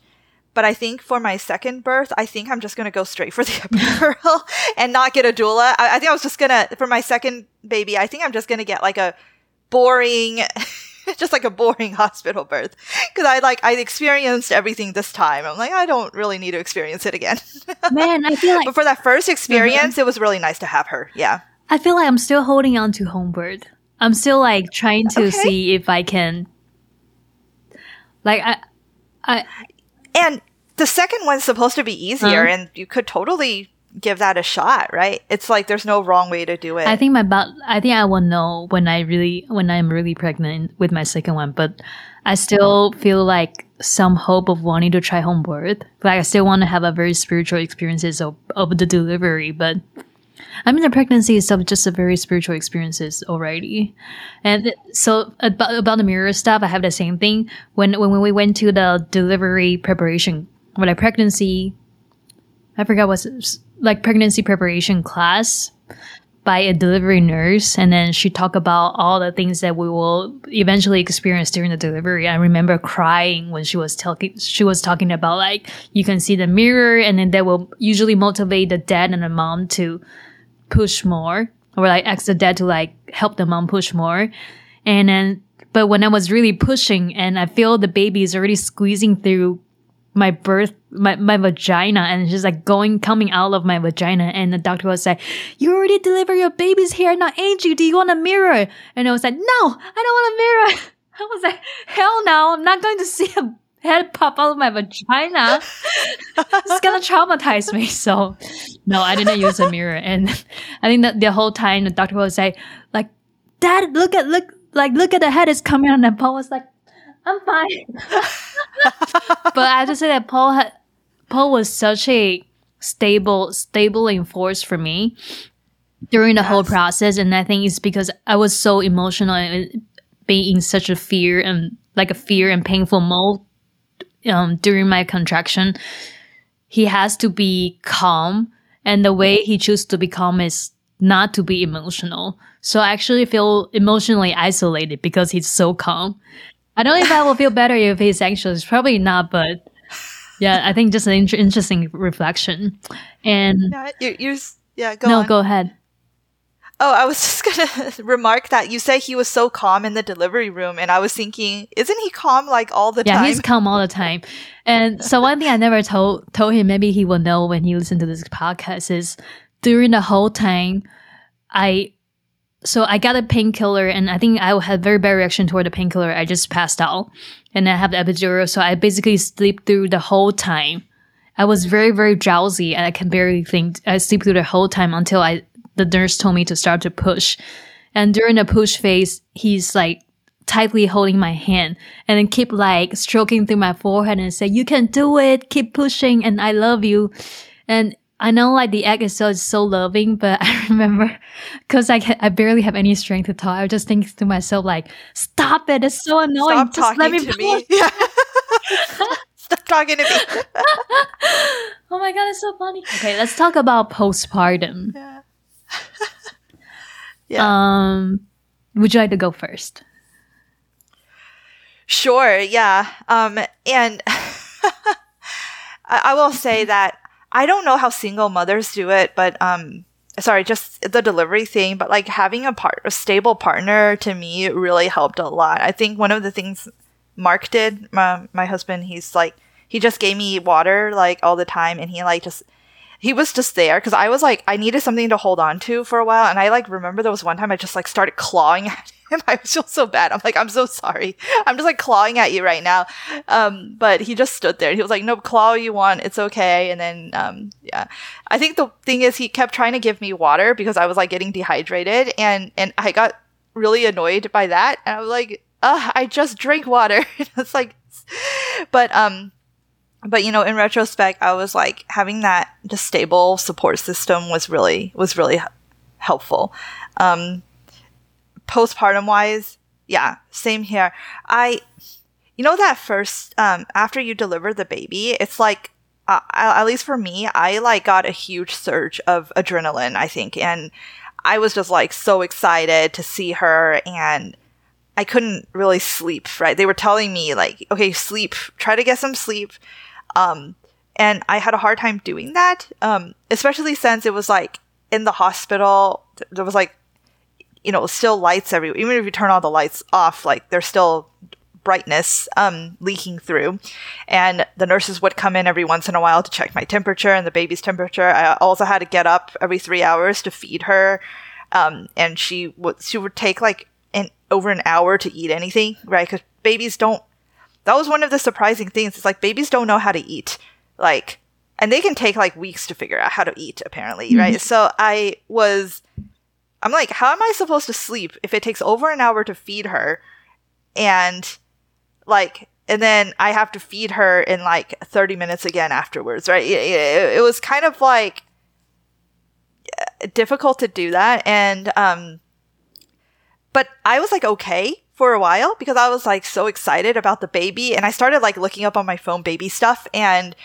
But I think for my second birth, I think I'm just gonna go straight for the (laughs) epidural and not get a doula. I, I think I was just gonna for my second baby. I think I'm just gonna get like a boring (laughs) just like a boring (laughs) hospital birth because I like I experienced everything this time. I'm like I don't really need to experience it again. (laughs) Man, I feel like but for that first experience, mm-hmm. it was really nice to have her. Yeah, I feel like I'm still holding on to home birth. I'm still like trying to okay. see if I can, like I, I, and the second one's supposed to be easier, Uh-huh. and you could totally give that a shot, right? It's like there's no wrong way to do it. I think my but I think I will know when I really when I'm really pregnant with my second one, but I still feel like some hope of wanting to try home birth. Like I still want to have a very spiritual experiences of, of the delivery, but I mean the pregnancy itself just a very spiritual experiences already. And so about, about the mirror stuff, I have the same thing. When when, we went to the delivery preparation, when like pregnancy I forgot what's like pregnancy preparation class by a delivery nurse and then she talked about all the things that we will eventually experience during the delivery. I remember crying when she was talking she was talking about like you can see the mirror and then that will usually motivate the dad and the mom to push more or like ask the dad to like help the mom push more. And then but when i was really pushing and i feel the baby is already squeezing through my birth my, my vagina and just like going coming out of my vagina. And the doctor was like you already delivered your baby's hair not Angie. Do you want a mirror? And I was like no I don't want a mirror. (laughs) I was like hell no I'm not going to see a head pop out of my vagina. It's gonna traumatize me. (laughs) So no I didn't use a mirror. And (laughs) I think that the whole time the doctor was like like dad look at look like look at the head is coming out. And Paul was like I'm fine but I have to say that Paul had Paul was such a stable stable force for me during the whole process, and I think it's because I was so emotional and being in such a fear and like a fear and painful mode um, during my contraction. He has to be calm, and the way he chooses to be calm is not to be emotional. So I actually feel emotionally isolated because he's so calm. I don't know if I will feel better if he's anxious. Probably not, but yeah, I think just an inter- interesting reflection. And yeah, you, you, s- yeah, go no, on. go ahead. Oh, I was (laughs) just gonna remark that you said he was so calm in the delivery room, and I was thinking, isn't he calm like all the Yeah, time? Yeah, he's calm all the time. And so one thing I never told told him, maybe he will know when he listens to this podcast, is during the whole time, I so I got a painkiller, and I think I had very bad reaction toward the painkiller. I just passed out, and I have the epidural, so I basically sleep through the whole time. I was very very drowsy, and I can barely think. I sleep through the whole time until I the nurse told me to start to push, and during the push phase, he's like tightly holding my hand and then keep like stroking through my forehead and say, You can do it, keep pushing, and I love you. And I know like the egg itself is so loving, but (laughs) I remember because I, I barely have any strength to talk. I was just thinking to myself, like, stop it, it's so annoying. Stop just let talking me to me. Yeah. (laughs) Stop talking to me. (laughs) Oh my god, it's so funny. Okay, let's talk about postpartum. yeah. yeah. Um, would you like to go first? Sure, yeah. Um, and I, I will say that I don't know how single mothers do it, but um, sorry, just the delivery thing. But like having a part, a stable partner, to me really helped a lot. I think one of the things Mark did, my my husband, he's like he just gave me water like all the time, and he like just he was just there because I was like I needed something to hold on to for a while, and I like remember there was one time I just like started clawing at him. (laughs) I feel so bad. I'm like I'm so sorry. I'm just like clawing at you right now. Um, but he just stood there. He was like, "No, claw you want. It's okay." And then um, yeah, I think the thing is he kept trying to give me water because I was like getting dehydrated, and and I got really annoyed by that, and I was like, "Ugh, I just drink water." (laughs) it's like, but um but you know in retrospect i was like having that just stable support system was really was really helpful um postpartum wise yeah same here i you know that first um after you deliver the baby it's like uh, at least for me i like got a huge surge of adrenaline i think and i was just like so excited to see her and I couldn't really sleep, right? They were telling me like, okay, sleep, try to get some sleep. Um, and I had a hard time doing that. Um, especially since it was like in the hospital, there was like, you know, still lights everywhere. Even if you turn all the lights off, like there's still brightness um, leaking through. And the nurses would come in every once in a while to check my temperature and the baby's temperature. I also had to get up every three hours to feed her. Um, and she would she would take like an over an hour to eat anything, right? Because babies don't. That was one of the surprising things. It's like babies don't know how to eat. like and they can take like weeks to figure out how to eat apparently right so i was i'm like how am i supposed to sleep if it takes over an hour to feed her? And like and then i have to feed her in like 30 minutes again afterwards right? It, it, it was kind of like difficult to do that. And um but i was like okay for a while because i was like so excited about the baby. And i started like looking up on my phone baby stuff. And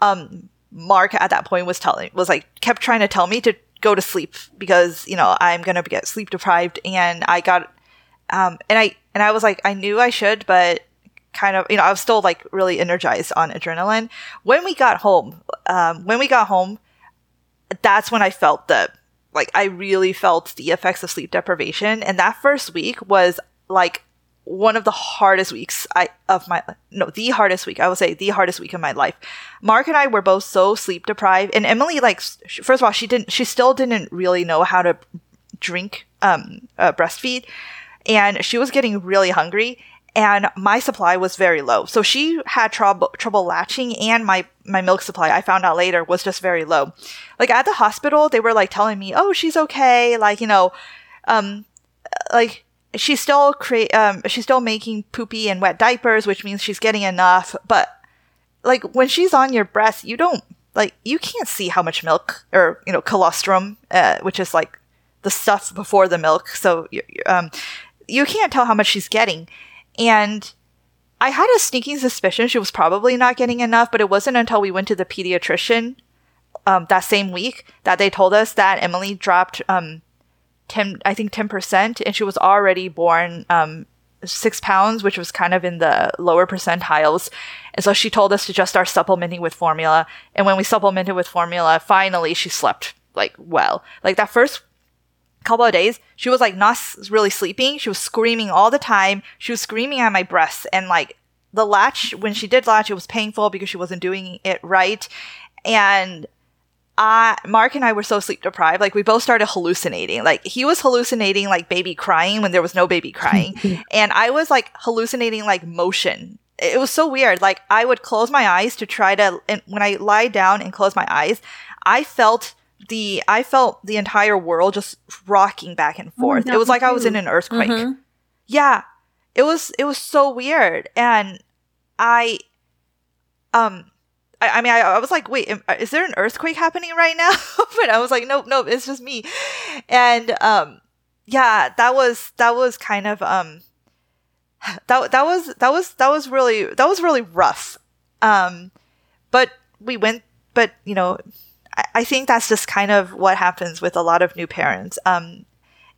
um mark at that point was telling was like kept trying to tell me to go to sleep because you know i'm gonna get sleep deprived and i got um and i and i was like i knew i should but kind of you know i was still like really energized on adrenaline when we got home um when we got home that's when i felt the like I really felt the effects of sleep deprivation. And that first week was like one of the hardest weeks I of my no the hardest week I will say the hardest week of my life. Mark and I were both so sleep deprived, and Emily like first of all she didn't she still didn't really know how to drink um uh, breastfeed, and she was getting really hungry, and my supply was very low. So she had trouble trouble latching and my my milk supply I found out later was just very low. Like at the hospital they were like telling me, "Oh, she's okay." Like, you know, um like she's still create um she's still making poopy and wet diapers, which means she's getting enough, but like when she's on your breast, you don't like you can't see how much milk or, you know, colostrum, uh, which is like the stuff before the milk. So um you can't tell how much she's getting and I had a sneaking suspicion she was probably not getting enough, but it wasn't until we went to the pediatrician um, that same week that they told us that Emily dropped um, 10, I think 10%, and she was already born um, six pounds, which was kind of in the lower percentiles. And so she told us to just start supplementing with formula. And when we supplemented with formula, finally she slept like well. Like that first couple of days, she was like not really sleeping. She was screaming all the time. She was screaming at my breasts and like the latch, when she did latch, it was painful because she wasn't doing it right. And I, Mark and I were so sleep deprived. Like we both started hallucinating. Like he was hallucinating like baby crying when there was no baby crying. (laughs) and I was like hallucinating like motion. It was so weird. Like I would close my eyes to try to, and when I lie down and close my eyes, I felt the I felt the entire world just rocking back and oh forth. Oh, it was like too. I was in an earthquake. Mm-hmm. Yeah. It was it was so weird and I um I, I mean I, I, was like wait is there an earthquake happening right now? (laughs) but I was like nope nope it's just me. And um yeah, that was that was kind of um (sighs) that that was that was that was really that was really rough. Um but we went but you know I think that's just kind of what happens with a lot of new parents. Um,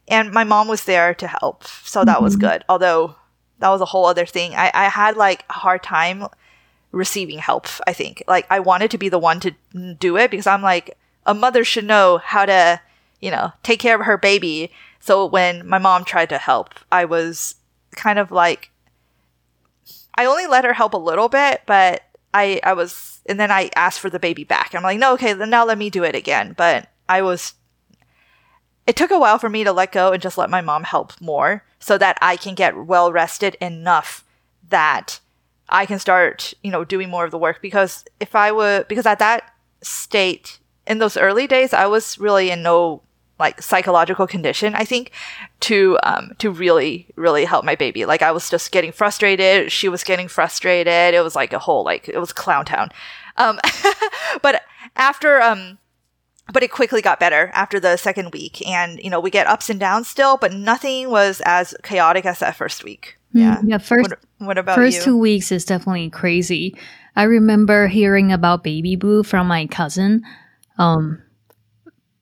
and my mom was there to help, so that mm-hmm. was good. Although that was a whole other thing. I, I had like a hard time receiving help. I think like I wanted to be the one to do it because I'm like a mother should know how to, you know, take care of her baby. So when my mom tried to help, I was kind of like, I only let her help a little bit, but I I was and then I asked for the baby back. I'm like, no, okay, then now let me do it again. But I was it took a while for me to let go and just let my mom help more so that I can get well rested enough that I can start, you know, doing more of the work because if I would because at that state in those early days I was really in no like psychological condition i think to um to really really help my baby. Like i was just getting frustrated. She was getting frustrated. It was like a whole like it was clown town. Um (laughs) but after um but it quickly got better after the second week. And you know we get ups and downs still but nothing was as chaotic as that first week yeah yeah first what, what about first you? two weeks is definitely crazy i remember hearing about baby blue from my cousin um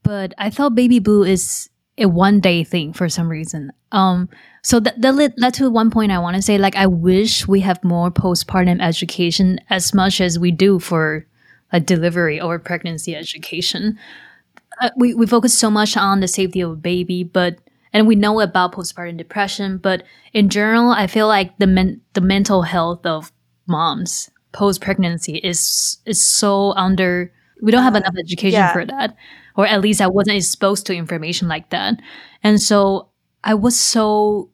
but I thought baby blue is a one day thing for some reason. Um, so that, that led, led to one point I want to say, like, I wish we have more postpartum education as much as we do for a delivery or pregnancy education. Uh, we, we focus so much on the safety of a baby, but and we know about postpartum depression, but in general, I feel like the men, the mental health of moms post pregnancy is is so under. We don't have enough education yeah. for that or at least I wasn't exposed to information like that. And so I was so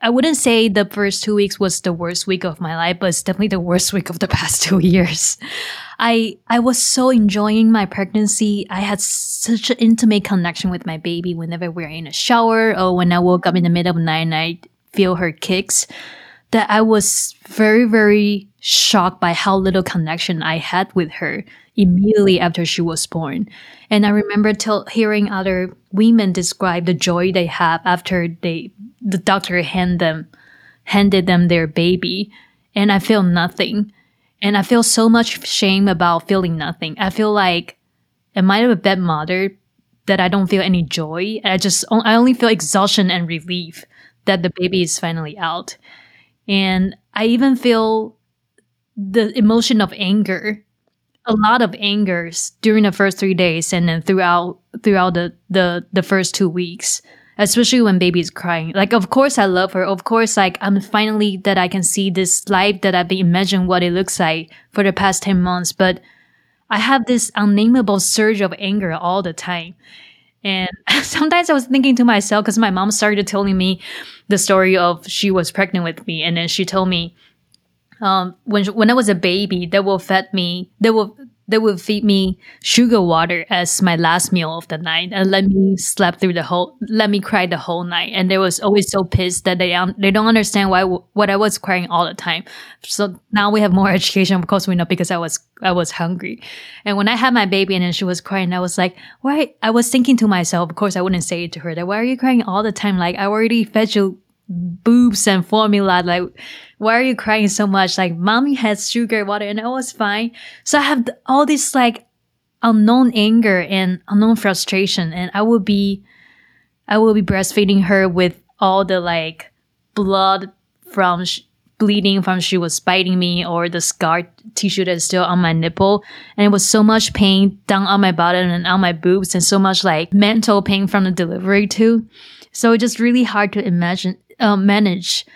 I wouldn't say the first two weeks was the worst week of my life, but it's definitely the worst (laughs) week of the past two years. I I was so enjoying my pregnancy. I had such an intimate connection with my baby whenever we are in a shower or when I woke up in the middle of the night and I feel her kicks. That I was very, very shocked by how little connection I had with her immediately after she was born. And I remember tell, hearing other women describe the joy they have after they the doctor hand them handed them their baby, and I feel nothing. And I feel so much shame about feeling nothing. I feel like, am I a bad mother that I don't feel any joy? I just, I only feel exhaustion and relief that the baby is finally out. And I even feel the emotion of anger, a lot of angers during the first three days and then throughout, throughout the, the, the first two weeks especially when baby is crying. Like, of course I love her. Of course, like, I'm finally that I can see this life that I've been imagining what it looks like for the past 10 months. But I have this unnameable surge of anger all the time. And (laughs) sometimes I was thinking to myself, because my mom started telling me the story of she was pregnant with me. And then she told me, um, when, when I was a baby, they will fed me, they will they would feed me sugar water as my last meal of the night and let me sleep through the whole let me cry the whole night. And they was always so pissed that they um, they don't understand why what I was crying all the time. So now we have more (laughs) education of course we know because I was I was hungry. And when I had my baby and then she was crying I was like why I was thinking to myself of course I wouldn't say it to her that why are you crying all the time? Like I already fed you boobs and formula like why are you crying so much? Like, mommy has sugar water and it was fine. So I have all this like unknown anger and unknown frustration. And I will be, I will be breastfeeding her with all the like blood from sh- bleeding from she was biting me or the scar tissue that's still on my nipple. And it was so much pain down on my bottom and on my boobs and so much like mental pain from the delivery too. So it's just really hard to imagine, uh, manage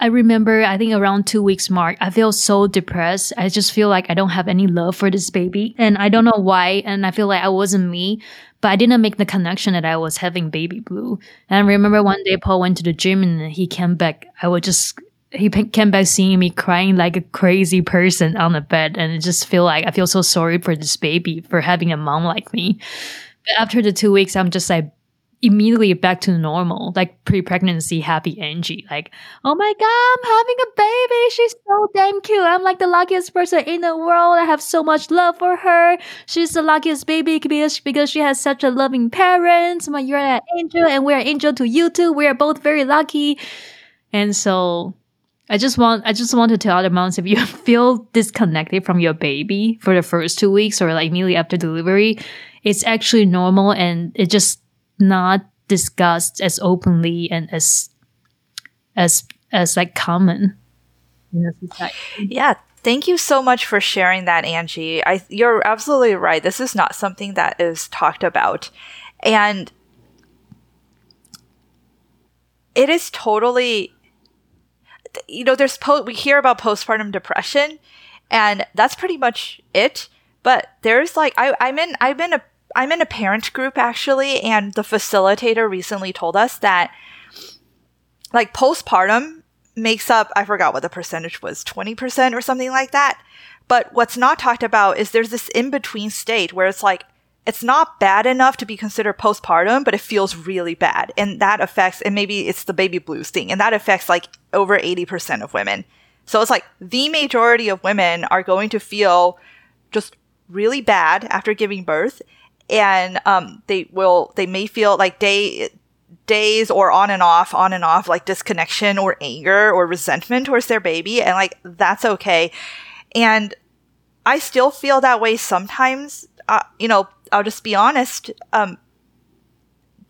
I remember, I think around two weeks mark, I feel so depressed. I just feel like I don't have any love for this baby. And I don't know why. And I feel like I wasn't me, but I didn't make the connection that I was having baby blue. And I remember one day Paul went to the gym and he came back. I was just, he came back seeing me crying like a crazy person on the bed. And I just feel like I feel so sorry for this baby for having a mom like me. But after the two weeks, I'm just like immediately back to normal, like pre-pregnancy happy Angie. Like, oh my god, I'm having a baby. She's so damn cute. I'm like the luckiest person in the world. I have so much love for her. She's the luckiest baby because because she has such a loving parents. My you're an angel, and we're an angel to you too. We are both very lucky. And so I just want I just want to tell other moms if you (laughs) feel disconnected from your baby for the first two weeks or like immediately after delivery, it's actually normal and it just not discussed as openly and as as as like common. Yeah, thank you so much for sharing that, Angie. I you're absolutely right. This is not something that is talked about, and it is totally. You know, there's po- we hear about postpartum depression, and that's pretty much it. But there's like I I'm in I'm in a I'm in a parent group actually, and the facilitator recently told us that like postpartum makes up, I forgot what the percentage was, 20% or something like that. But what's not talked about is there's this in between state where it's like, it's not bad enough to be considered postpartum, but it feels really bad. And that affects, and maybe it's the baby blues thing, and that affects like over 80% of women. So it's like the majority of women are going to feel just really bad after giving birth and um, they will they may feel like day days or on and off on and off like disconnection or anger or resentment towards their baby. And like that's okay. And i still feel that way sometimes. Uh, you know i'll just be honest um,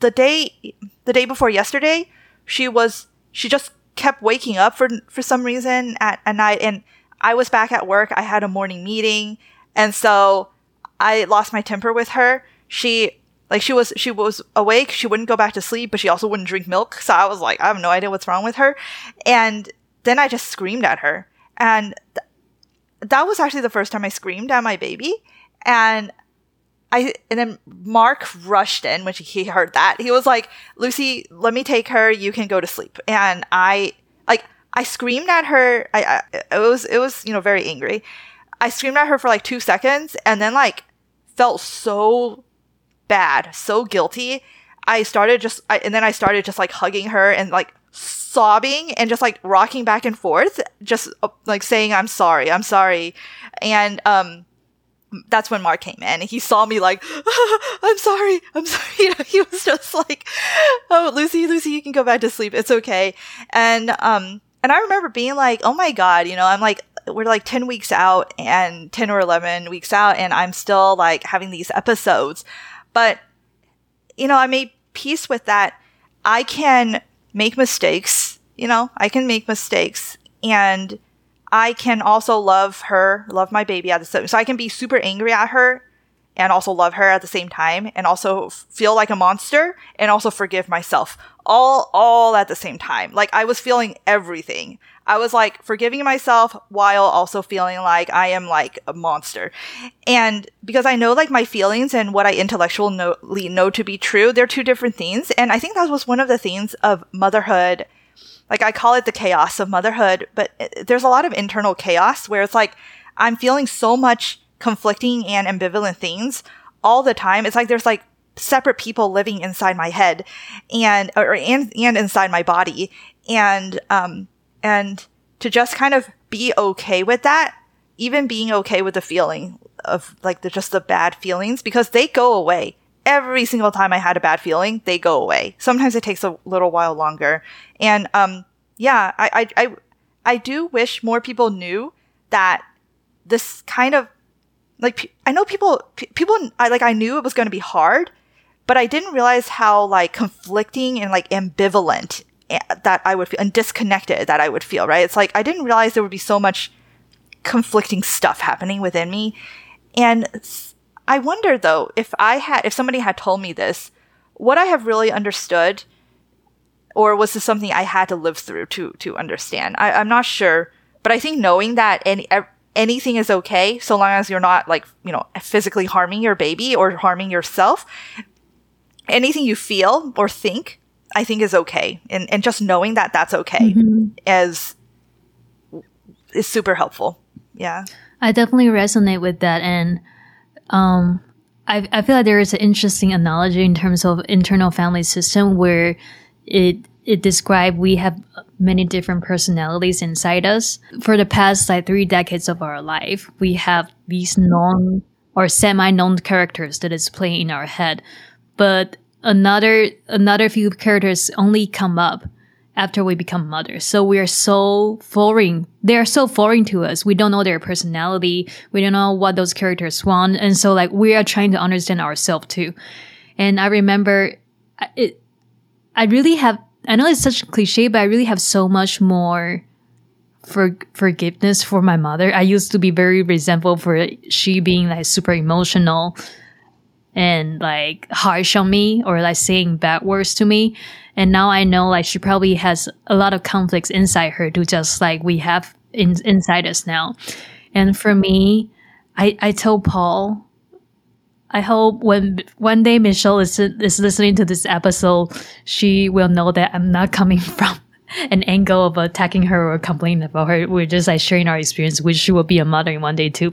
the day the day before yesterday she was she just kept waking up for for some reason at, at night. And i was back at work. I had a morning meeting. And so i lost my temper with her she like she was she was awake she wouldn't go back to sleep but she also wouldn't drink milk so i was like i have no idea what's wrong with her and then i just screamed at her and th- that was actually the first time i screamed at my baby and I and then Mark rushed in when he heard that. He was like, "Lucy, let me take her. You can go to sleep." And I like I screamed at her. I, I it was it was you know very angry. I screamed at her for like two seconds and then like felt so bad, so guilty. I started just I, and then I started just like hugging her and like sobbing and just like rocking back and forth, just uh, like saying I'm sorry, I'm sorry, and um that's when Mark came in. He saw me like, (laughs) I'm sorry, I'm sorry. (laughs) You know, he was just like, oh, Lucy, Lucy, you can go back to sleep. It's okay. And, um, and I remember being like, oh my God, you know, I'm like, we're like 10 weeks out and 10 or 11 weeks out and I'm still like having these episodes. But, you know, I made peace with that. I can make mistakes, you know, I can make mistakes and I can also love her, love my baby at the same. So I can be super angry at her and also love her at the same time and also feel like a monster and also forgive myself all all at the same time. Like I was feeling everything. I was like forgiving myself while also feeling like I am like a monster. And because I know like my feelings and what I intellectually know, to be true, they're two different things. And I think that was one of the things of motherhood like I call it the chaos of motherhood, but there's a lot of internal chaos where it's like I'm feeling so much conflicting and ambivalent things all the time. It's like there's like separate people living inside my head and or and, and inside my body and um and to just kind of be okay with that even being okay with the feeling of like the just the bad feelings because they go away every single time I had a bad feeling, they go away. Sometimes it takes a little while longer. And um, yeah, I, I, I, I do wish more people knew that this kind of like I know people people I like I knew it was going to be hard, but I didn't realize how like conflicting and like ambivalent that I would feel and disconnected that I would feel. Right? It's like I didn't realize there would be so much conflicting stuff happening within me, and I wonder though, if I had, if somebody had told me this, would I have really understood? Or was this something I had to live through to, to understand? I, I'm not sure, but I think knowing that any, anything is okay so long as you're not like, you know, physically harming your baby or harming yourself, anything you feel or think, I think is okay. And, and just knowing that that's okay mm-hmm. is, is super helpful. Yeah. I definitely resonate with that. And um, I, I feel like there is an interesting analogy in terms of internal family system where it it described we have many different personalities inside us. For the past like three decades of our life, we have these known or semi-known characters that is playing in our head. But another another few characters only come up after we become mothers. So we are so foreign. They are so foreign to us. We don't know their personality. We don't know what those characters want. And so like we are trying to understand ourselves too. And I remember it, I really have, I know it's such a cliche, but I really have so much more for forgiveness for my mother. I used to be very resentful for she being like super emotional and like harsh on me or like saying bad words to me. And now I know like she probably has a lot of conflicts inside her to just like we have in, inside us now. And for me, I, I told Paul, I hope when one day Michelle is, is listening to this episode, she will know that I'm not coming (laughs) from an angle of attacking her or complaining about her. We're just like sharing our experience, which she will be a mother in one day too.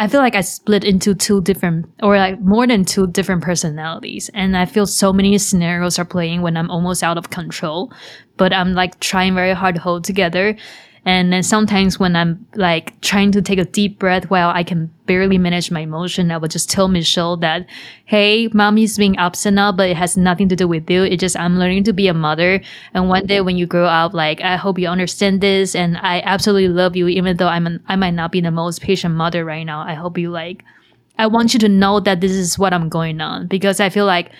I feel like I split into two different or like more than two different personalities. And I feel so many scenarios are playing when I'm almost out of control, but I'm like trying very hard to hold together. And then sometimes when I'm like trying to take a deep breath while I can barely manage my emotion, I would just tell Michelle that, Hey, mommy's being upset now, but it has nothing to do with you. It's just I'm learning to be a mother. And one day when you grow up, like, I hope you understand this. And I absolutely love you, even though I'm an, I might not be the most patient mother right now. I hope you like, I want you to know that this is what I'm going on because I feel like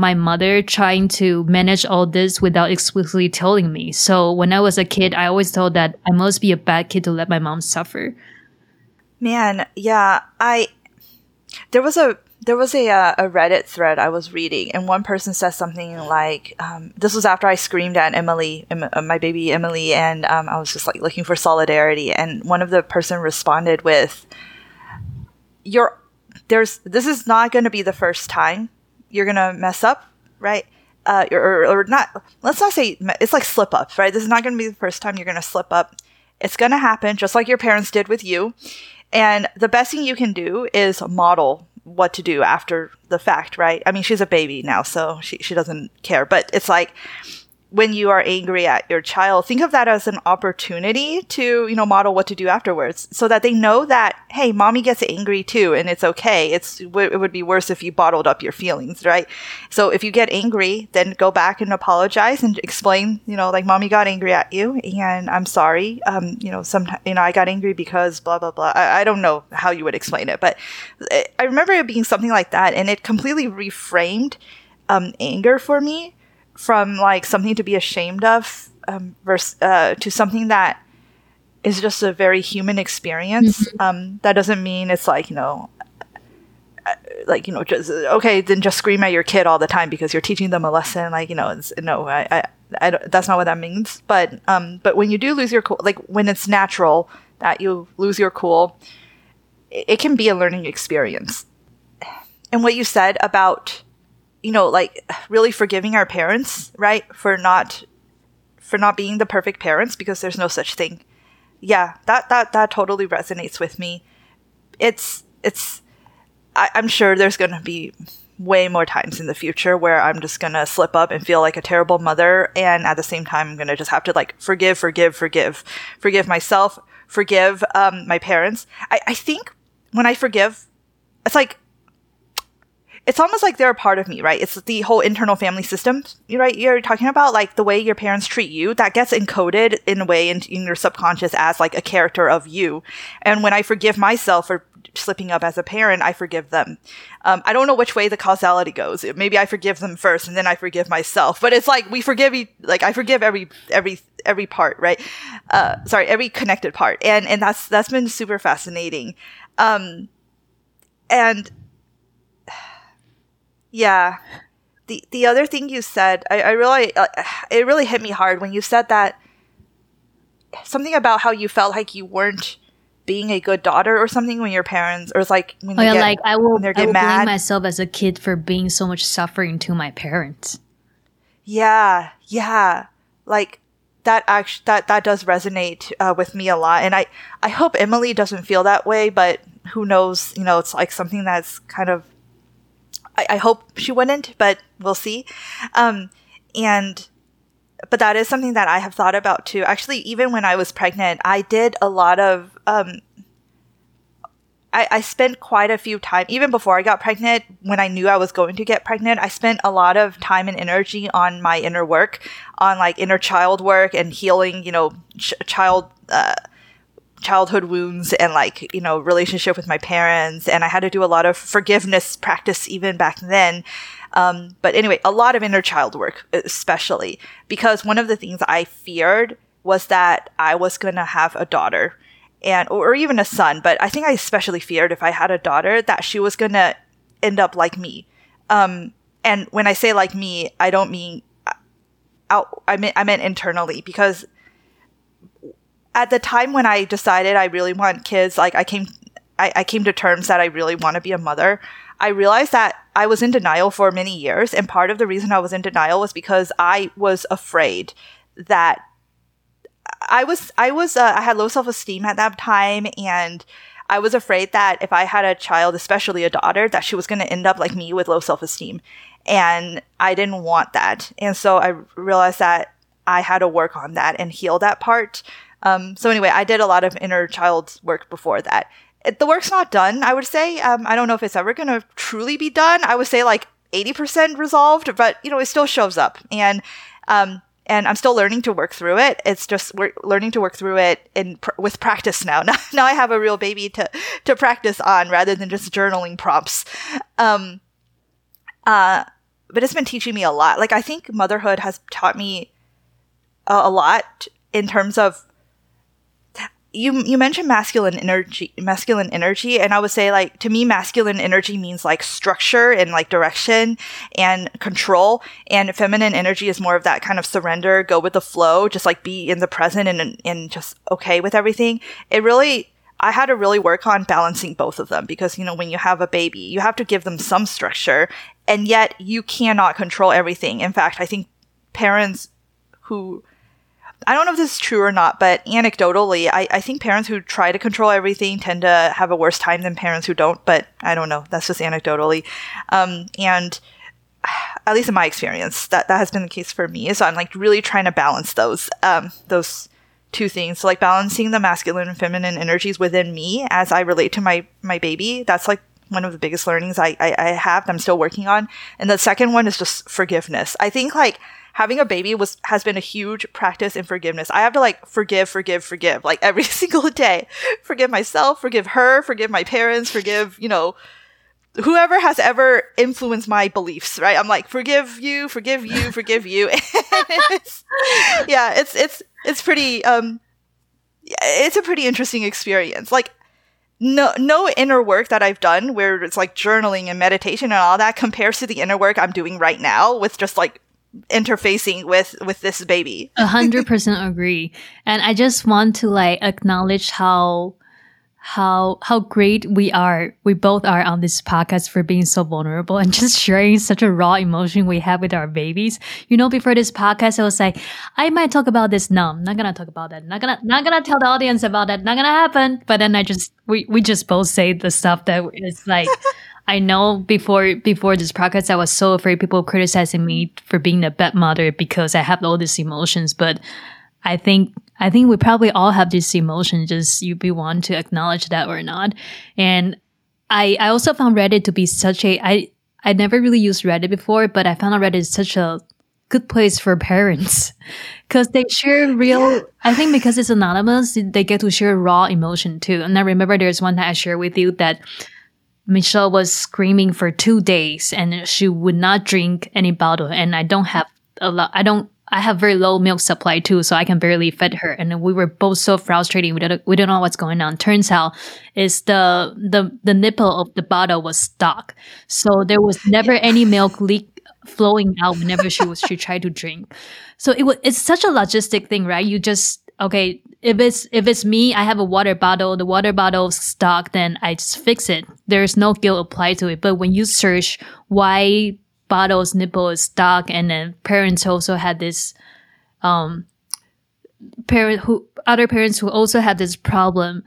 my mother trying to manage all this without explicitly telling me. So when I was a kid, I always thought that I must be a bad kid to let my mom suffer. Man, yeah, I there was a there was a uh, a Reddit thread I was reading, and one person said something like, um, "This was after I screamed at Emily, uh, my baby Emily, and um, I was just like looking for solidarity." And one of the person responded with, "You're there's this is not going to be the first time you're to mess up, right? Uh, or, or not. Let's not say it's like slip ups, right? This is not to be the first time you're to slip up. It's to happen, just like your parents did with you. And the best thing you can do is model what to do after the fact, right? I mean, she's a baby now, so she, she doesn't care. But it's like when you are angry at your child, think of that as an opportunity to, you know, model what to do afterwards so that they know that, hey, mommy gets angry too and it's okay. It's, it would be worse if you bottled up your feelings, right? So if you get angry, then go back and apologize and explain, you know, like mommy got angry at you and I'm sorry. Um, you know, some, you know, I got angry because blah, blah, blah. I, I don't know how you would explain it, but I remember it being something like that and it completely reframed, um, anger for me from like something to be ashamed of um, versus uh, to something that is just a very human experience. Mm-hmm. Um, that doesn't mean it's like you know, uh, like you know, just okay, then just scream at your kid all the time because you're teaching them a lesson. Like you know, no, I, I, I that's not what that means. But um, but when you do lose your cool, like when it's natural that you lose your cool, it, it can be a learning experience. And what you said about you know, like really forgiving our parents, right? For not for not being the perfect parents because there's no such thing. Yeah, that that that totally resonates with me. It's it's I, I'm sure there's gonna be way more times in the future where I'm just gonna slip up and feel like a terrible mother, and at the same time, I'm gonna just have to like forgive, forgive, forgive, forgive myself, forgive um, my parents. I, I think when I forgive, it's like it's almost like they're a part of me, right? It's the whole internal family system, right? You're talking about like the way your parents treat you that gets encoded in a way in, in your subconscious as like a character of you. And when I forgive myself for slipping up as a parent, I forgive them. Um, I don't know which way the causality goes. Maybe I forgive them first and then I forgive myself. But it's like we forgive, like I forgive every every every part, right? Uh, sorry, every connected part, and and that's that's been super fascinating. Um, and yeah. The the other thing you said, I, I really uh, it really hit me hard when you said that something about how you felt like you weren't being a good daughter or something when your parents or it's like when oh, yeah, get, like I will, I will blame myself as a kid for being so much suffering to my parents. Yeah, yeah, like that. Actually, that that does resonate uh, with me a lot, and I I hope Emily doesn't feel that way, but who knows? You know, it's like something that's kind of I, I hope she wouldn't, but we'll see. Um, and but that is something that I have thought about too. Actually, even when I was pregnant, I did a lot of. Um, I, I spent quite a few time even before I got pregnant. When I knew I was going to get pregnant, I spent a lot of time and energy on my inner work, on like inner child work and healing. You know, ch- child. Uh, childhood wounds and like you know relationship with my parents and i had to do a lot of forgiveness practice even back then. Um, but anyway a lot of inner child work especially because one of the things i feared was that i was going to have a daughter and or even a son but i think i especially feared if i had a daughter that she was going to end up like me. Um, and when i say like me i don't mean uh, out i mean i meant internally because at the time when I decided I really want kids, like I came, I, I came to terms that I really want to be a mother. I realized that I was in denial for many years, and part of the reason I was in denial was because I was afraid that I was, I was, uh, I had low self esteem at that time, and I was afraid that if I had a child, especially a daughter, that she was going to end up like me with low self esteem, and I didn't want that, and so I realized that I had to work on that and heal that part. Um, so anyway, I did a lot of inner child work before that. It, the work's not done, I would say. Um, I don't know if it's ever going to truly be done. I would say like 80% resolved, but you know, it still shows up. And, um, and I'm still learning to work through it. It's just we're learning to work through it in pr- with practice now. (laughs) now. Now I have a real baby to to practice on rather than just journaling prompts. Um, uh, but it's been teaching me a lot. Like I think motherhood has taught me a, a lot in terms of you you mentioned masculine energy masculine energy and i would say like to me masculine energy means like structure and like direction and control and feminine energy is more of that kind of surrender go with the flow just like be in the present and and just okay with everything it really I had to really work on balancing both of them because, you know, when you have a baby, you have to give them some structure and yet you cannot control everything. In fact, I think parents who I don't know if this is true or not, but anecdotally, I, I think parents who try to control everything tend to have a worse time than parents who don't, but I don't know. That's just anecdotally. Um, and (sighs) at least in my experience, that, that has been the case for me. So I'm like really trying to balance those, um, those two things. So like balancing the masculine and feminine energies within me as I relate to my, my baby. That's like one of the biggest learnings I, I, I have that I'm still working on. And the second one is just forgiveness. I think like, having a baby was has been a huge practice in forgiveness. I have to like forgive, forgive, forgive, like every (laughs) single day. Forgive myself, forgive her, forgive my parents, forgive, you know, whoever has ever influenced my beliefs, right? I'm like, forgive you, forgive you, forgive you. it's, (laughs) yeah, it's it's it's pretty um it's a pretty interesting experience. Like no no inner work that I've done where it's like journaling and meditation and all that compares to the inner work I'm doing right now with just like interfacing with with this baby. A hundred (laughs) percent agree. And I just want to like acknowledge how how how great we are we both are on this podcast for being so vulnerable and (laughs) just sharing such a raw emotion we have with our babies. You know before this podcast i was like i might talk about this. No i'm not gonna talk about that. Not gonna not gonna tell the audience about that. Not gonna happen. But then i just we, we just both say the stuff that is like (laughs) I know before before this podcast, I was so afraid people criticizing me for being a bad mother because I have all these emotions. But I think I think we probably all have this emotion, Just you be want to acknowledge that or not. And I I also found Reddit to be such a I I never really used Reddit before, but I found Reddit is such a good place for parents (laughs) because they share real i think because it's anonymous they get to share raw emotion too and i remember there's one that i shared with you that Michelle was screaming for two days and she would not drink any bottle. And I don't have a lot, I don't, I have very low milk supply too, so I can barely feed her. And we were both so frustrated. We don't, we don't know what's going on. Turns out is the, the, the nipple of the bottle was stuck. So there was never any milk leak flowing out whenever she was, she tried to drink. So it was, it's such a logistic thing, right? You just, okay, if it's if it's me, I have a water bottle, the water bottle's stuck, then I just fix it. There's no guilt applied to it. But when you search why bottle's nipple is stuck, and then parents also had this, um, parent who other parents who also had this problem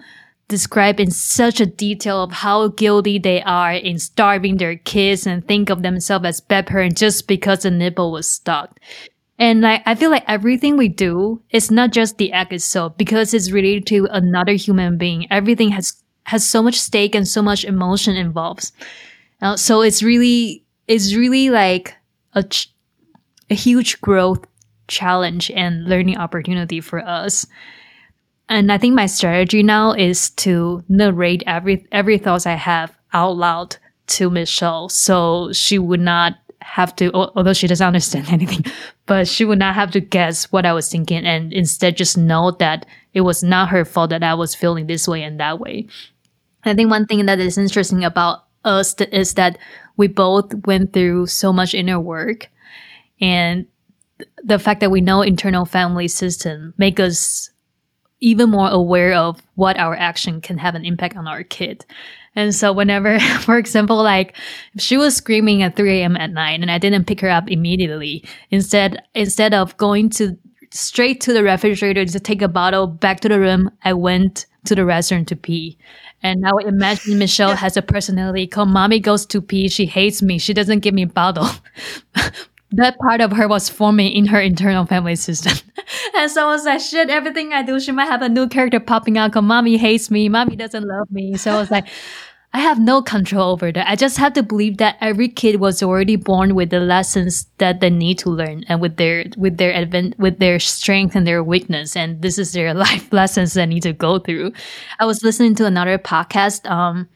describe in such a detail of how guilty they are in starving their kids and think of themselves as bad parents just because the nipple was stuck. And like, I feel like everything we do is not just the act itself because it's related to another human being. Everything has, has so much stake and so much emotion involved. Uh, so it's really, it's really like a, ch- a huge growth challenge and learning opportunity for us. And I think my strategy now is to narrate every, every thoughts I have out loud to Michelle. So she would not have to, although she doesn't understand (laughs) anything, but she would not have to guess what I was thinking and instead just know that it was not her fault that I was feeling this way and that way. I think one thing that is interesting about us is that we both went through so much inner work and the fact that we know internal family system make us even more aware of what our action can have an impact on our kid. And so whenever, (laughs) for example, like if she was screaming at 3 a.m. at night and I didn't pick her up immediately, instead, instead of going to straight to the refrigerator to take a bottle back to the room, I went to the restroom to pee. And now imagine Michelle has a personality called mommy goes to pee. She hates me. She doesn't give me bottle. (laughs) that part of her was forming in her internal family system. (laughs) and so I was like, shit, everything I do, she might have a new character popping out because mommy hates me. Mommy doesn't love me. So I was like, I have no control over that. I just have to believe that every kid was already born with the lessons that they need to learn and with their, with their advent, with their strength and their weakness. And this is their (laughs) life lessons they need to go through. I was listening to another podcast, um,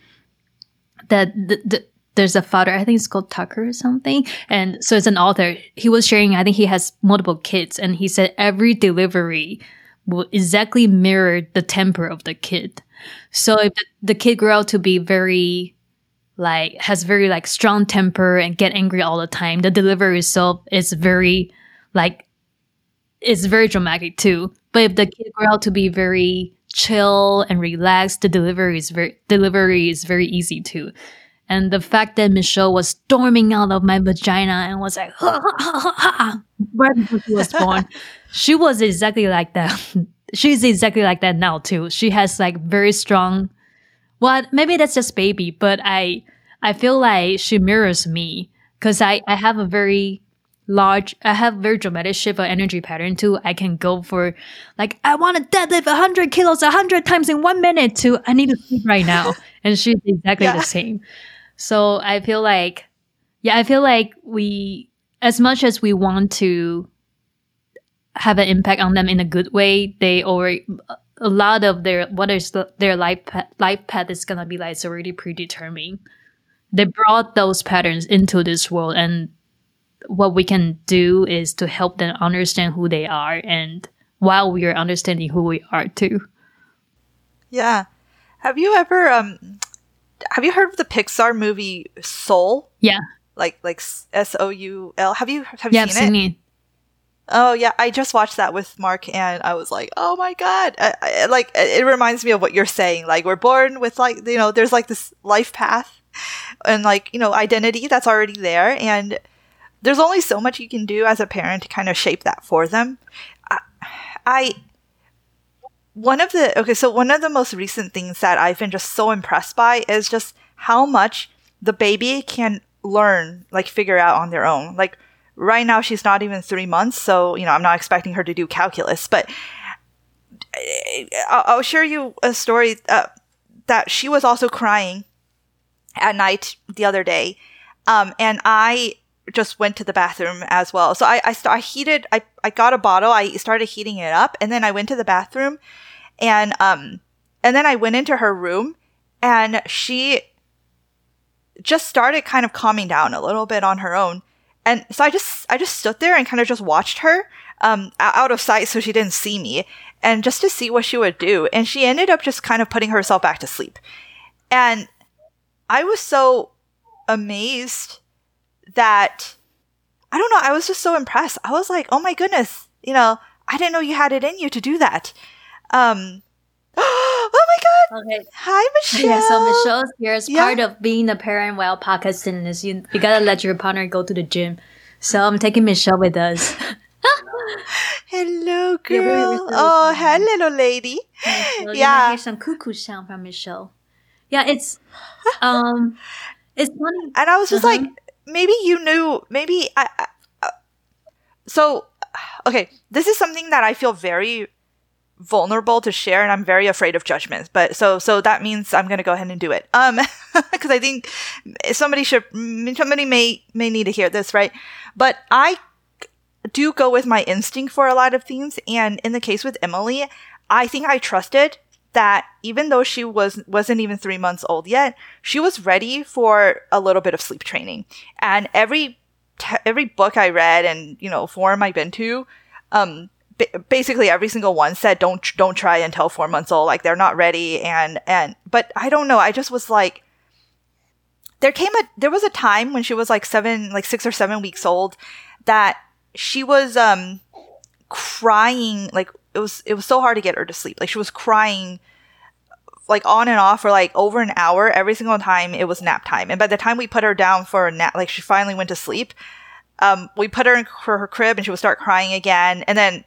that the, the there's a father, I think it's called Tucker or something. And so it's an author. He was sharing, I think he has multiple kids and he said every delivery will exactly mirror the temper of the kid. So if the, the kid grew out to be very like has very like strong temper and get angry all the time, the delivery itself is very like it's very dramatic too. But if the kid grew out to be very chill and relaxed. The delivery is very delivery is very easy too. And the fact that Michelle was storming out of my vagina and was like, ha, ha, ha, ha, right before she was born, (laughs) she was exactly like that. (laughs) She's exactly like that now too. She has like very strong. Well, maybe that's just baby, but I I feel like she mirrors me because I I have a very large i have very dramatic shift of energy pattern too i can go for like i want to deadlift 100 kilos 100 times in one minute to i need to sleep right now (laughs) and she's exactly yeah. the same so i feel like yeah i feel like we as much as we want to have an impact on them in a good way they already a lot of their what is the, their life path, life path is gonna be like it's already predetermined they brought those patterns into this world and what we can do is to help them understand who they are and while we are understanding who we are too. Yeah. Have you ever um have you heard of the Pixar movie Soul? Yeah. Like like S O U L. Have you have you yeah, seen, it? it? Oh yeah, I just watched that with Mark, and I was like, "Oh my god!" I, I, like it reminds me of what you're saying. Like we're born with like you know, there's like this life path, and like you know, identity that's already there, and there's only so much you can do as a parent to kind of shape that for them. I, I one of the okay, so one of the most recent things that I've been just so impressed by is just how much the baby can learn, like figure out on their own. Like right now, she's not even three months, so you know I'm not expecting her to do calculus, but I'll, I'll share you a story uh, that she was also crying at night the other day, um, and I just went to the bathroom as well. So I I, st- I heated I I got a bottle. I started heating it up, and then I went to the bathroom, and um and then I went into her room, and she just started kind of calming down a little bit on her own. And so I just I just stood there and kind of just watched her um out of sight so she didn't see me and just to see what she would do. And she ended up just kind of putting herself back to sleep. And I was so amazed that I don't know, I was just so impressed. I was like, "Oh my goodness, you know, I didn't know you had it in you to do that." Um (gasps) Oh. Okay. Hi Michelle. Yeah, so Michelle's here as yeah. part of being a parent while podcasting is you you gotta let your partner go to the gym. So I'm taking Michelle with us. (laughs) hello, girl. Yeah, oh, hello, lady. So yeah. Hear some cuckoo sound from Michelle. Yeah, it's um, it's funny. And I was just uh-huh. like, maybe you knew maybe I, I uh, so okay this is something that i feel very vulnerable to share and i'm very afraid of judgments but so so that means i'm going to go ahead and do it um (laughs) because i think somebody should somebody may may need to hear this right but i do go with my instinct for a lot of things and in the case with emily i think i trusted that even though she was wasn't even three months old yet, she was ready for a little bit of sleep training. And every every book I read and you know forum I've been to, um, basically every single one said don't don't try until four months old. Like they're not ready. And and but I don't know. I just was like. There came a there was a time when she was like seven like six or seven weeks old that she was um crying like it was it was so hard to get her to sleep. Like she was crying like on and off for like over an hour every single time it was nap time. And by the time we put her down for a nap, like she finally went to sleep, um, we put her in her, her crib and she would start crying again. And then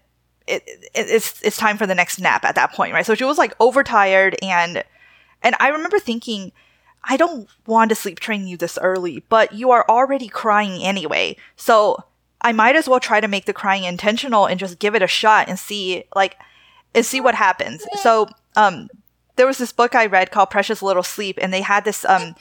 it, it, it's it's time for the next nap at that point, right? So she was like overtired and and I remember thinking, I don't want to sleep train you this early, but you are already crying anyway. So I might as well try to make the crying intentional and just give it a shot and see like and see what happens. So um there was this book I read called Precious Little Sleep and they had this um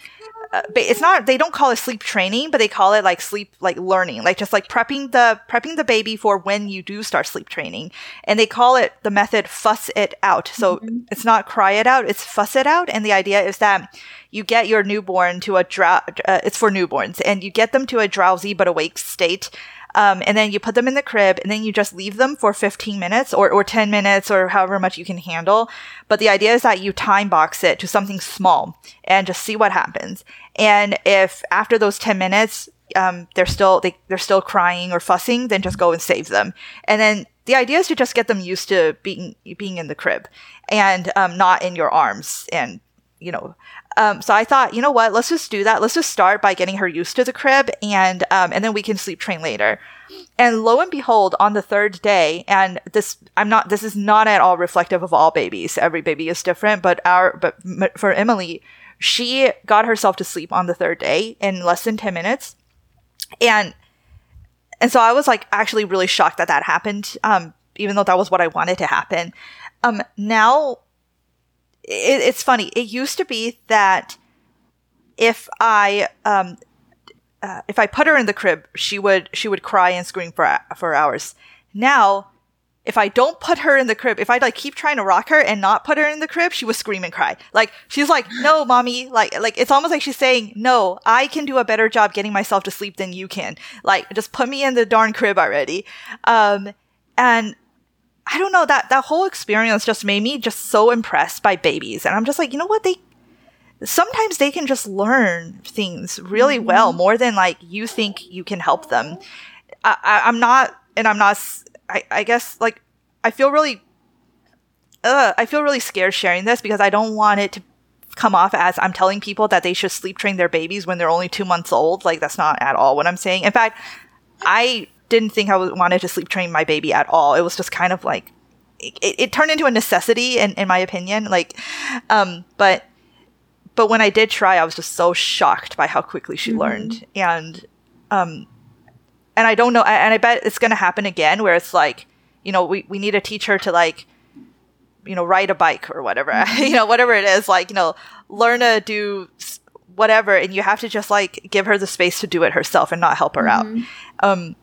uh, it's not they don't call it sleep training but they call it like sleep like learning like just like prepping the prepping the baby for when you do start sleep training. And they call it the method fuss it out. So mm-hmm. it's not cry it out it's fuss it out. And the idea is that you get your newborn to a drow uh, it's for newborns and you get them to a drowsy but awake state um, and then you put them in the crib and then you just leave them for 15 minutes or, or 10 minutes or however much you can handle. But the idea is that you time box it to something small and just see what happens. And if after those 10 minutes, um, they're still, they, they're still crying or fussing, then just go and save them. And then the idea is to just get them used to being being in the crib and um, not in your arms and you know um, so I thought, you know what? Let's just do that. Let's just start by getting her used to the crib, and um, and then we can sleep train later. And lo and behold, on the third day, and this I'm not. This is not at all reflective of all babies. Every baby is different, but our but for Emily, she got herself to sleep on the third day in less than ten minutes, and and so I was like actually really shocked that that happened. Um, even though that was what I wanted to happen. Um, now it, it's funny. It used to be that if I um, uh, if I put her in the crib, she would she would cry and scream for for hours. Now, if I don't put her in the crib, if I like keep trying to rock her and not put her in the crib, she would scream and cry. Like she's like, "No, mommy!" Like like it's almost like she's saying, "No, I can do a better job getting myself to sleep than you can. Like just put me in the darn crib already." Um, and I don't know that that whole experience just made me just so impressed by babies, and I'm just like, you know what they sometimes they can just learn things really mm-hmm. well more than like you think you can help them. I, am not, and I'm not. I, I guess like I feel really, uh, I feel really scared sharing this because I don't want it to come off as I'm telling people that they should sleep train their babies when they're only two months old. Like that's not at all what I'm saying. In fact, I didn't think I wanted to sleep train my baby at all. It was just kind of like it, it turned into a necessity in, in my opinion. Like, um, but but when I did try, I was just so shocked by how quickly she mm-hmm. learned, and um, and I don't know, and I bet it's gonna happen again where it's like, you know, we we need to teach her to like, you know, ride a bike or whatever, (laughs) mm-hmm. you know, whatever it is, like you know, learn to do whatever, and you have to just like give her the space to do it herself and not help her mm-hmm. out. Um,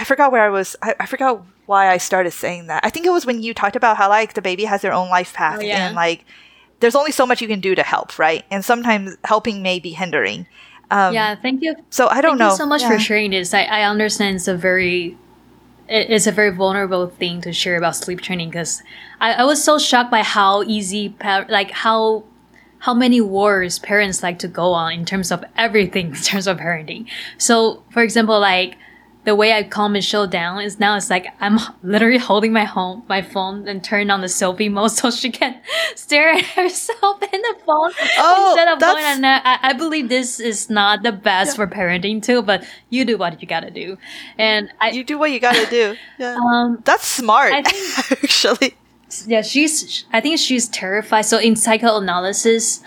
I forgot where I was. I, I, forgot why I started saying that. I think it was when you talked about how like the baby has their own life path oh, yeah. and like there's only so much you can do to help, right? And sometimes helping may be hindering. Um, yeah, thank you. So I don't thank know. Thank you so much yeah. for sharing this. I, I understand it's a very it's a very vulnerable thing to share about sleep training because I, I was so shocked by how easy like how how many wars parents like to go on in terms of everything (laughs) in terms of parenting. So for example, like the way I calm Michelle down is now it's like I'm literally holding my home my phone and turn on the selfie mode (laughs) so she can stare at herself (laughs) in the phone oh, instead of going on I, I believe this is not the best yeah. for parenting too, but you do what you gotta do. And I, You do what you gotta do. (laughs) Yeah. Um, that's smart I think, actually. Yeah, she's I think she's terrified. So in psychoanalysis,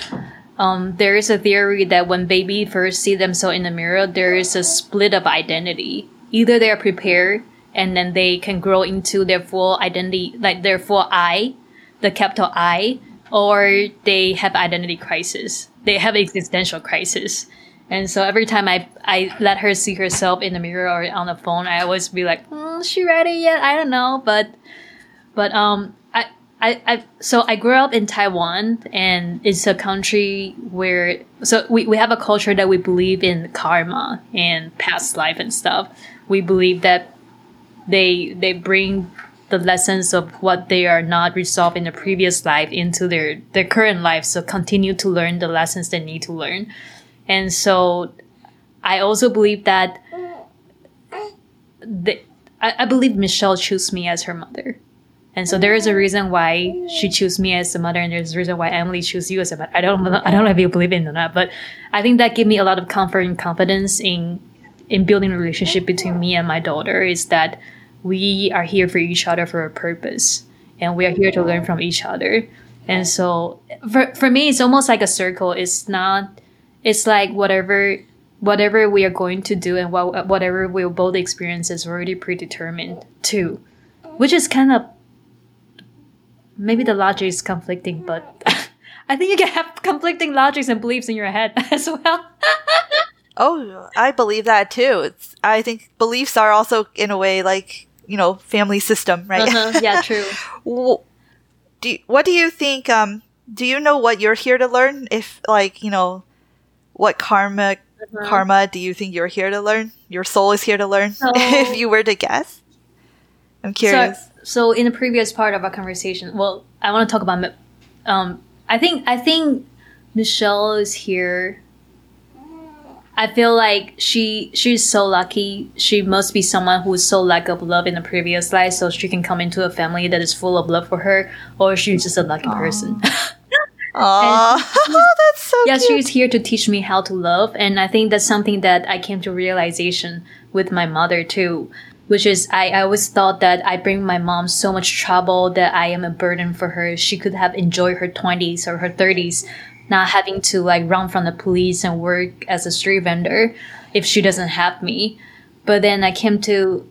um, there is a theory that when baby first see themselves in the mirror, there is a split of identity either they are prepared and then they can grow into their full identity, like their full I, the capital I, or they have identity crisis. They have existential crisis. And so every time I, I let her see herself in the mirror or on the phone, I always be like, mm, she ready yet? I don't know. But, but, um, I, I, I, so I grew up in Taiwan and it's a country where, so we, we have a culture that we believe in karma and past life and stuff we believe that they they bring the lessons of what they are not resolved in the previous life into their their current life. So continue to learn the lessons they need to learn. And so i also believe that the, I, I believe michelle chose me as her mother. And so there is a reason why she chose me as a mother, and there's a reason why Emily chose you as a mother. I don't, I don't know if you believe in or not, but I think that gave me a lot of comfort and confidence in in building a relationship between me and my daughter is that we are here for each other for a purpose and we are here to learn from each other. And so for, for me it's almost like a circle. It's not it's like whatever whatever we are going to do and what, whatever we'll both experience is already predetermined too which is kind of maybe the logic is conflicting but (laughs) i think you can have conflicting logics and beliefs in your head (laughs) as well (laughs) Oh, I believe that too. It's, I think beliefs are also, in a way, like you know, family system, right? Uh-huh. (laughs) Yeah, true. do you, what do you think? Um, do you know what you're here to learn? If like you know, what karma uh-huh. karma do you think you're here to learn? Your soul is here to learn. (laughs) So, if you were to guess, I'm curious. So, so, in the previous part of our conversation, well, I want to talk about. Um, I think I think Michelle is here I feel like she she's so lucky. She must be someone who is so lack of love in the previous life, so she can come into a family that is full of love for her, or she's just a lucky Aww. person. (laughs) Aww, (laughs) oh, that's so. Yeah, cute. she's here to teach me how to love, and I think that's something that I came to realization with my mother too which is I, I always thought that I bring my mom so much trouble that I am a burden for her. She could have enjoyed her 20s or her 30s, not having to like run from the police and work as a street vendor if she doesn't have me. But then I came to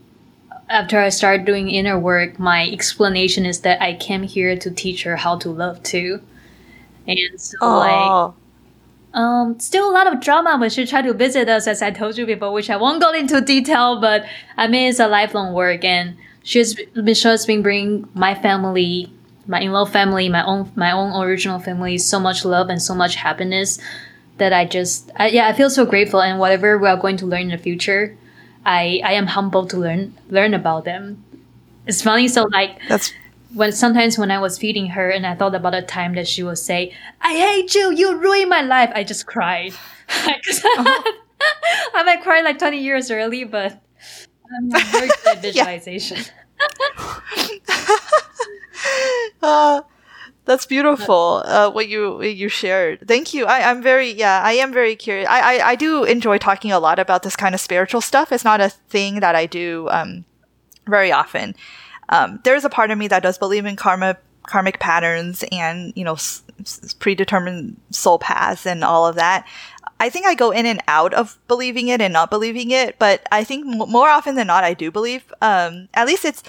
after I started doing inner work, my explanation is that I came here to teach her how to love too. And so Aww. like um, still a lot of drama when she tried to visit us, as I told you before, which I won't go into detail, but I mean, it's a lifelong work and she's, Michelle's been bringing my family, my in-law family, my own, my own original family, so much love and so much happiness that I just, I, yeah, I feel so grateful and whatever we are going to learn in the future, I, I am humbled to learn, learn about them. It's funny. So like, that's when sometimes when I was feeding her and I thought about a time that she would say, I hate you, you ruined my life, I just cried. (laughs) oh. (laughs) I might cry like 20 years early, but (laughs) I'm very good at visualization. (laughs) uh, that's beautiful. Uh, what you what you shared. Thank you. I, I'm very yeah. I am very curious. I, I I do enjoy talking a lot about this kind of spiritual stuff. It's not a thing that I do um very often um, there's a part of me that does believe in karma, karmic patterns, and you know, s- s- predetermined soul paths and all of that. I think I go in and out of believing it and not believing it, but I think m- more often than not, I do believe. Um, at least it's.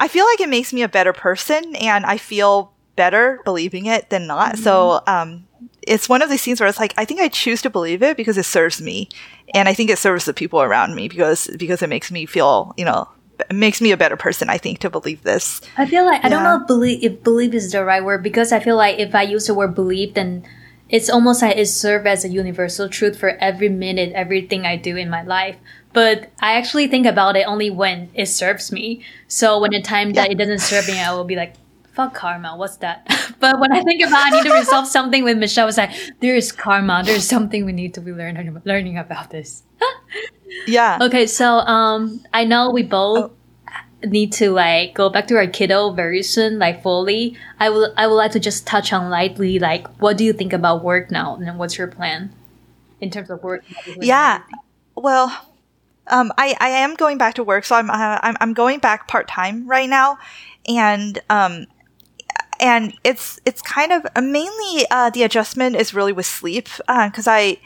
I feel like it makes me a better person, and I feel better believing it than not. Mm-hmm. So um, it's one of these things where it's like I think I choose to believe it because it serves me, and I think it serves the people around me because because it makes me feel you know it makes me a better person, I think, to believe this. I feel like, yeah. I don't know if believe, if believe is the right word because I feel like if I use the word believe, then it's almost like it serves as a universal truth for every minute, everything I do in my life. But I actually think about it only when it serves me. So when the time that yeah. it doesn't serve me, I will be like, fuck karma, what's that? (laughs) but when I think about I need to resolve something with Michelle, it's like, there is karma, there's something we need to be learning learning about this. (laughs) yeah. Okay, so um, I know we both. Oh. need to like go back to our kiddo very soon like fully i would i would like to just touch on lightly like what do you think about work now and what's your plan in terms of work yeah well um, I, I am going back to work, so I'm uh, I'm, I'm going back part time right now, and um, and it's it's kind of uh, mainly uh, the adjustment is really with sleep because uh, I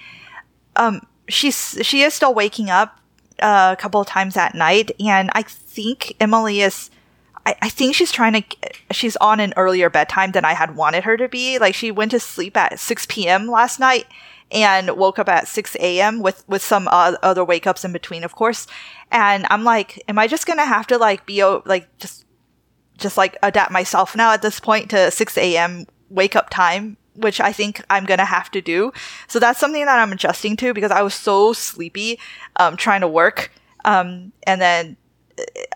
um she's she is still waking up uh, a couple of times at night, and I think Emily is. I, I think she's trying to. She's on an earlier bedtime than I had wanted her to be. Like she went to sleep at 6 p.m. last night and woke up at 6 a.m. with with some uh, other wake ups in between, of course. And I'm like, am I just gonna have to like be like just just like adapt myself now at this point to 6 a.m. wake up time which I think I'm gonna have to do. So that's something that I'm adjusting to because I was so sleepy, um, trying to work. Um, and then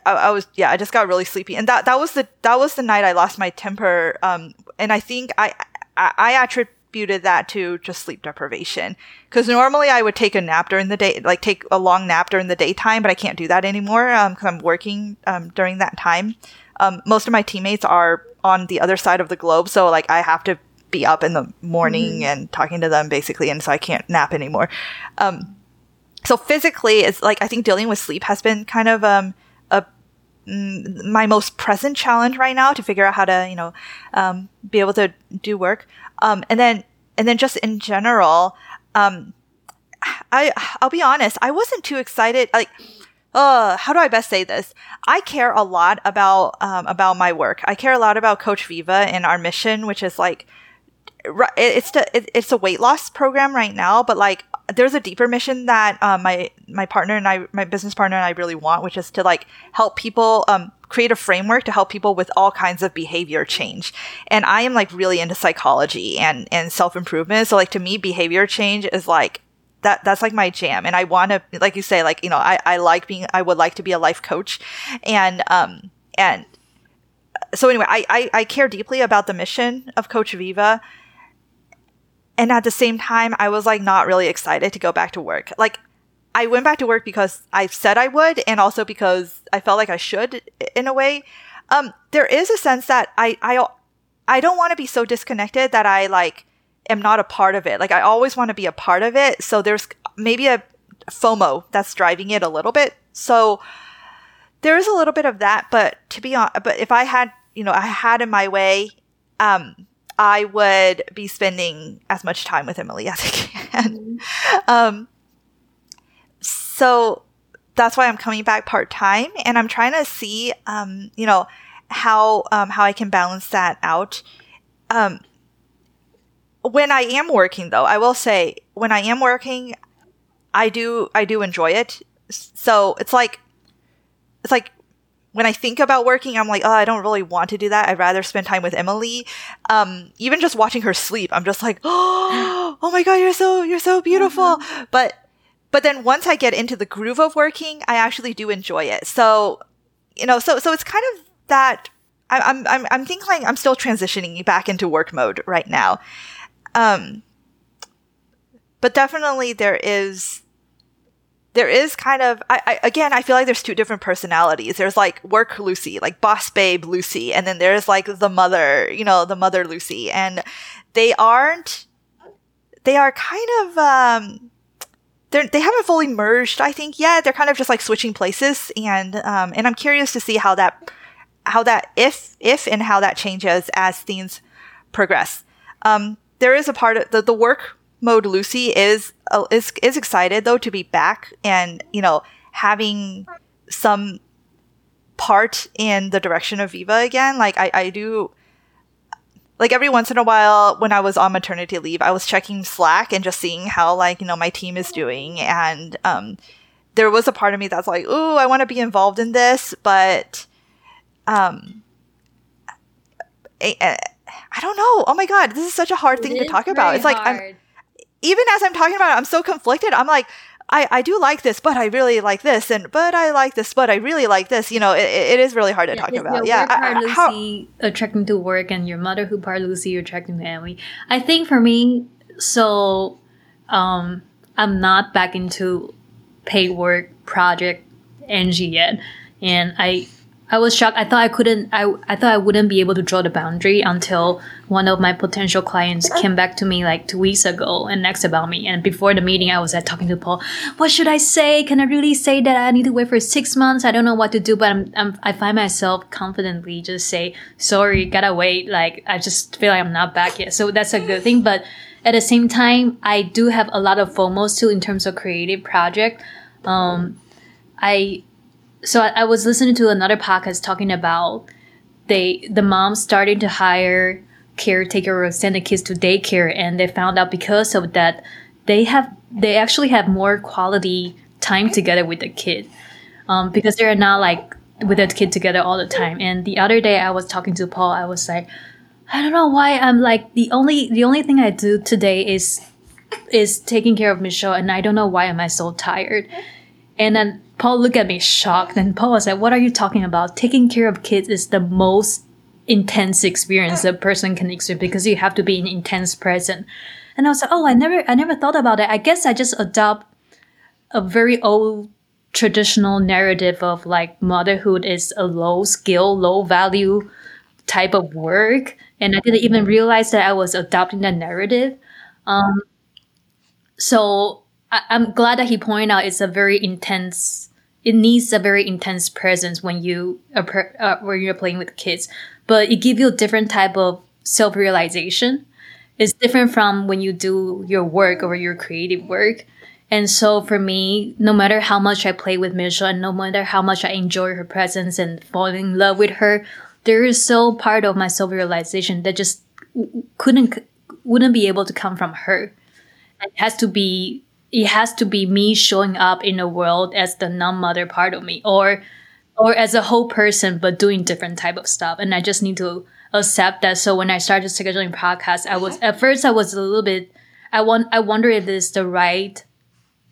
I, I, was, yeah, I just got really sleepy. And that, that was the, that was the night I lost my temper. Um, and I think I, I, I attributed that to just sleep deprivation. Cause normally I would take a nap during the day, like take a long nap during the daytime, but I can't do that anymore. Um, cause I'm working, um, during that time. Um, most of my teammates are on the other side of the globe. So like I have to be up in the morning mm-hmm. and talking to them basically, and so I can't nap anymore. Um, so physically, it's like I think dealing with sleep has been kind of um, a mm, my most present challenge right now to figure out how to you know um, be able to do work. Um, and then and then just in general, um, I I'll be honest, I wasn't too excited like uh, how do I best say this? I care a lot about um, about my work. I care a lot about Coach Viva and our mission, which is like it's to, it's a weight loss program right now, but like there's a deeper mission that uh, my my partner and I, my business partner and I really want, which is to like help people um, create a framework to help people with all kinds of behavior change. And I am like really into psychology and and self improvement. So like to me, behavior change is like that that's like my jam and i want to like you say like you know i i like being i would like to be a life coach and um and so anyway I, I i care deeply about the mission of coach viva and at the same time, I was like not really excited to go back to work. Like I went back to work because I said I would, and also because I felt like I should in a way. Um, there is a sense that I I I don't want to be so disconnected that I like am not a part of it. Like I always want to be a part of it. So there's maybe a FOMO that's driving it a little bit. So there is a little bit of that, but to be honest, but if I had, you know, I had in my way, um, I would be spending as much time with Emily as I can. Mm-hmm. Um, so that's why I'm coming back part time, and I'm trying to see, um, you know, how um, how I can balance that out. Um, when I am working, though, I will say when I am working, I do I do enjoy it. So it's like it's like when I think about working, I'm like, oh, I don't really want to do that. I'd rather spend time with Emily. Um, even just watching her sleep, I'm just like, oh, (gasps) oh my god, you're so you're so beautiful. Mm-hmm. But but then once I get into the groove of working, I actually do enjoy it. So you know, so so it's kind of that. I'm I'm I'm thinking like I'm still transitioning back into work mode right now. Um, but definitely there is there is kind of I, I, again i feel like there's two different personalities there's like work lucy like boss babe lucy and then there's like the mother you know the mother lucy and they aren't they are kind of um they're, they haven't fully merged i think yet they're kind of just like switching places and um and i'm curious to see how that how that if if and how that changes as things progress um there is a part of the, the work mode Lucy is uh, is is excited though to be back and you know having some part in the direction of Viva again. Like I, I do like every once in a while when I was on maternity leave, I was checking Slack and just seeing how like, you know, my team is doing and um there was a part of me that's like, "Ooh, I want to be involved in this," but um I, I, don't know. Oh my god, this is such a hard thing to talk about. It's like hard. I'm even as I'm talking about it, I'm so conflicted. I'm like, I, I do like this, but I really like this, and but I like this, but I really like this. You know, it, it is really hard to yeah, talk about. yeah, part I, Lucy how, attracting to work, and your mother motherhood part Lucy attracting to Emily. I think for me, so um, I'm not back into paid work project Angie yet, and I I was shocked. I thought I couldn't. I I thought I wouldn't be able to draw the boundary until one of my potential clients came back to me like two weeks ago and asked about me. And before the meeting, I was like talking to Paul. What should I say? Can I really say that I need to wait for six months? I don't know what to do, but I'm, I'm I find myself confidently just say sorry, gotta wait. Like I just feel like I'm not back yet. So that's a good thing. But at the same time, I do have a lot of FOMOs too in terms of creative project. Um, I so I, I was listening to another podcast talking about they the moms starting to hire caretaker or send the kids to daycare and they found out because of that they have they actually have more quality time together with the kid um, because they're not like with the kid together all the time. And the other day i was talking to paul i was like i don't know why i'm like the only the only thing i do today is is taking care of michelle and i don't know why am i so tired. And then Paul looked at me shocked, and Paul was like, "What are you talking about? Taking care of kids is the most intense experience a person can experience because you have to be in intense present." And I was like, "Oh, I never, I never thought about it. I guess I just adopt a very old traditional narrative of like motherhood is a low skill, low value type of work, and I didn't even realize that I was adopting that narrative." Um, so I, am glad that he pointed out it's a very intense it needs a very intense presence when you are uh, when you're playing with kids but it gives you a different type of self-realization. It's different from when you do your work or your creative work. And so for me no matter how much i play with Michelle and no matter how much i enjoy her presence and fall in love with her there is still part of my self-realization that just couldn't wouldn't be able to come from her. It has to be it has to be me showing up in the world as the non-mother part of me or or as a whole person but doing different type of stuff. And i just need to accept that. So when i started scheduling podcasts i was at first i was a little bit i want i wonder if this is the right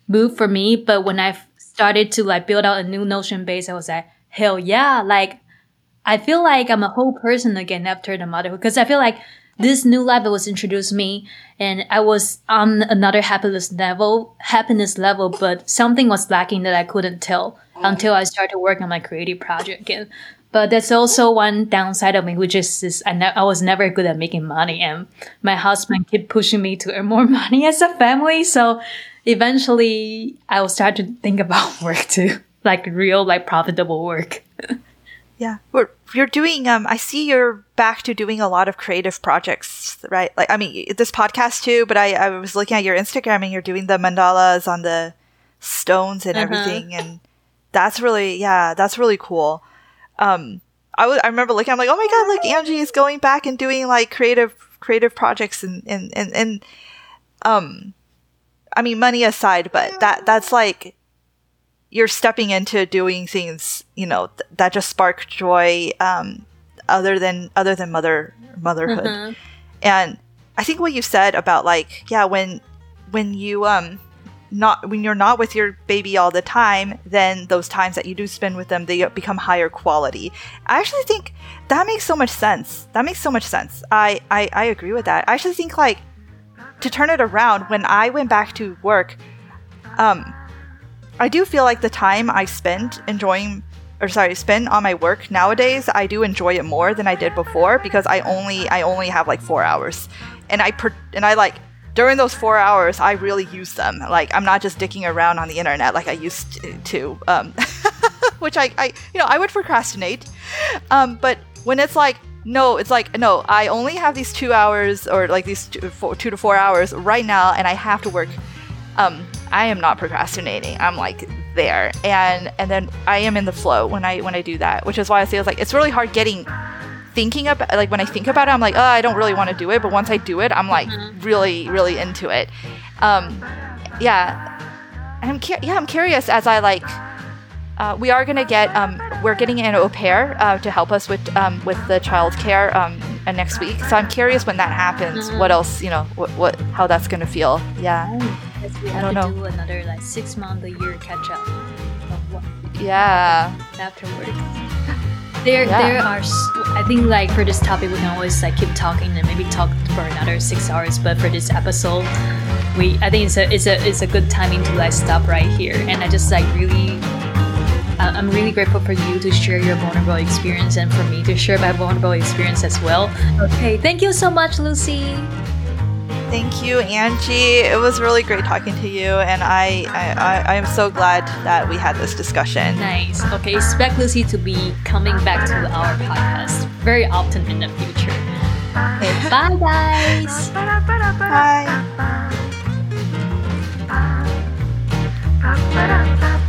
move for me. But when i started to like build out a new notion base i was like hell yeah. Like i feel like i'm a whole person again after the motherhood. Because i feel like this new level was introduced to me and I was on another happiness level, happiness level, but something was lacking that I couldn't tell until I started working on my creative project again. But that's also one downside of me, which is this, I, ne- I was never good at making money and my husband kept pushing me to earn more (laughs) money as a family. So eventually I will start to think about (laughs) work too, like real, like profitable work. (laughs) Yeah, we're, you're doing. Um, I see you're back to doing a lot of creative projects, right? Like, I mean, this podcast too. But I, I was looking at your Instagram, and you're doing the mandalas on the stones and Uh-huh. everything, and that's really, yeah, that's really cool. Um, I was, I remember looking, I'm like, oh my god, like Angie is going back and doing like creative, creative projects, and and and and, um, I mean, money aside, but that that's like you're stepping into doing things you know th- that just spark joy um, other than other than mother motherhood. Mhm. and i think what you said about like yeah when when you um not when you're not with your baby all the time then those times that you do spend with them they become higher quality. I actually think that makes so much sense. That makes so much sense. I i, I agree with that. I actually think like to turn it around when i went back to work um I do feel like the time I spend enjoying or sorry, spend on my work nowadays, I do enjoy it more than I did before because I only I only have like 4 hours. And I per- and I like during those 4 hours, I really use them. Like I'm not just dicking around on the internet like I used to, um (laughs) which I, I you know, I would procrastinate. Um but when it's like no, it's like no. I only have these two hours, or like these two, four, two to four hours right now, and I have to work um, I am not procrastinating. I'm like there, and and then I am in the flow when I when I do that, which is why I say it's like it's really hard getting thinking about like when I think about it, I'm like, oh, I don't really want to do it, but once I do it, I'm like really really into it. Um, yeah, I'm cu- yeah I'm curious as I like. Uh, we are gonna get um, we're getting an au pair uh, to help us with um, with the child care um, uh, next week. So I'm curious when that happens. What else you know? What, what how that's gonna feel? Yeah. We I don't to know. do another like six month a year catch up Yeah. afterwards. (laughs) There, Yeah. there are. I think like for this topic, we can always like keep talking and maybe talk for another six hours. But for this episode, we I think it's a it's a it's a good timing to like stop right here. And I just like really, I'm really grateful for you to share your vulnerable experience and for me to share my vulnerable experience as well. Okay, thank you so much, Lucy. Thank you, Angie. It was really great talking to you, and I, I, I, am so glad that we had this discussion. Nice. Okay, expect Lucy to be coming back to our podcast very often in the future. Okay, (laughs) bye, guys. Bye.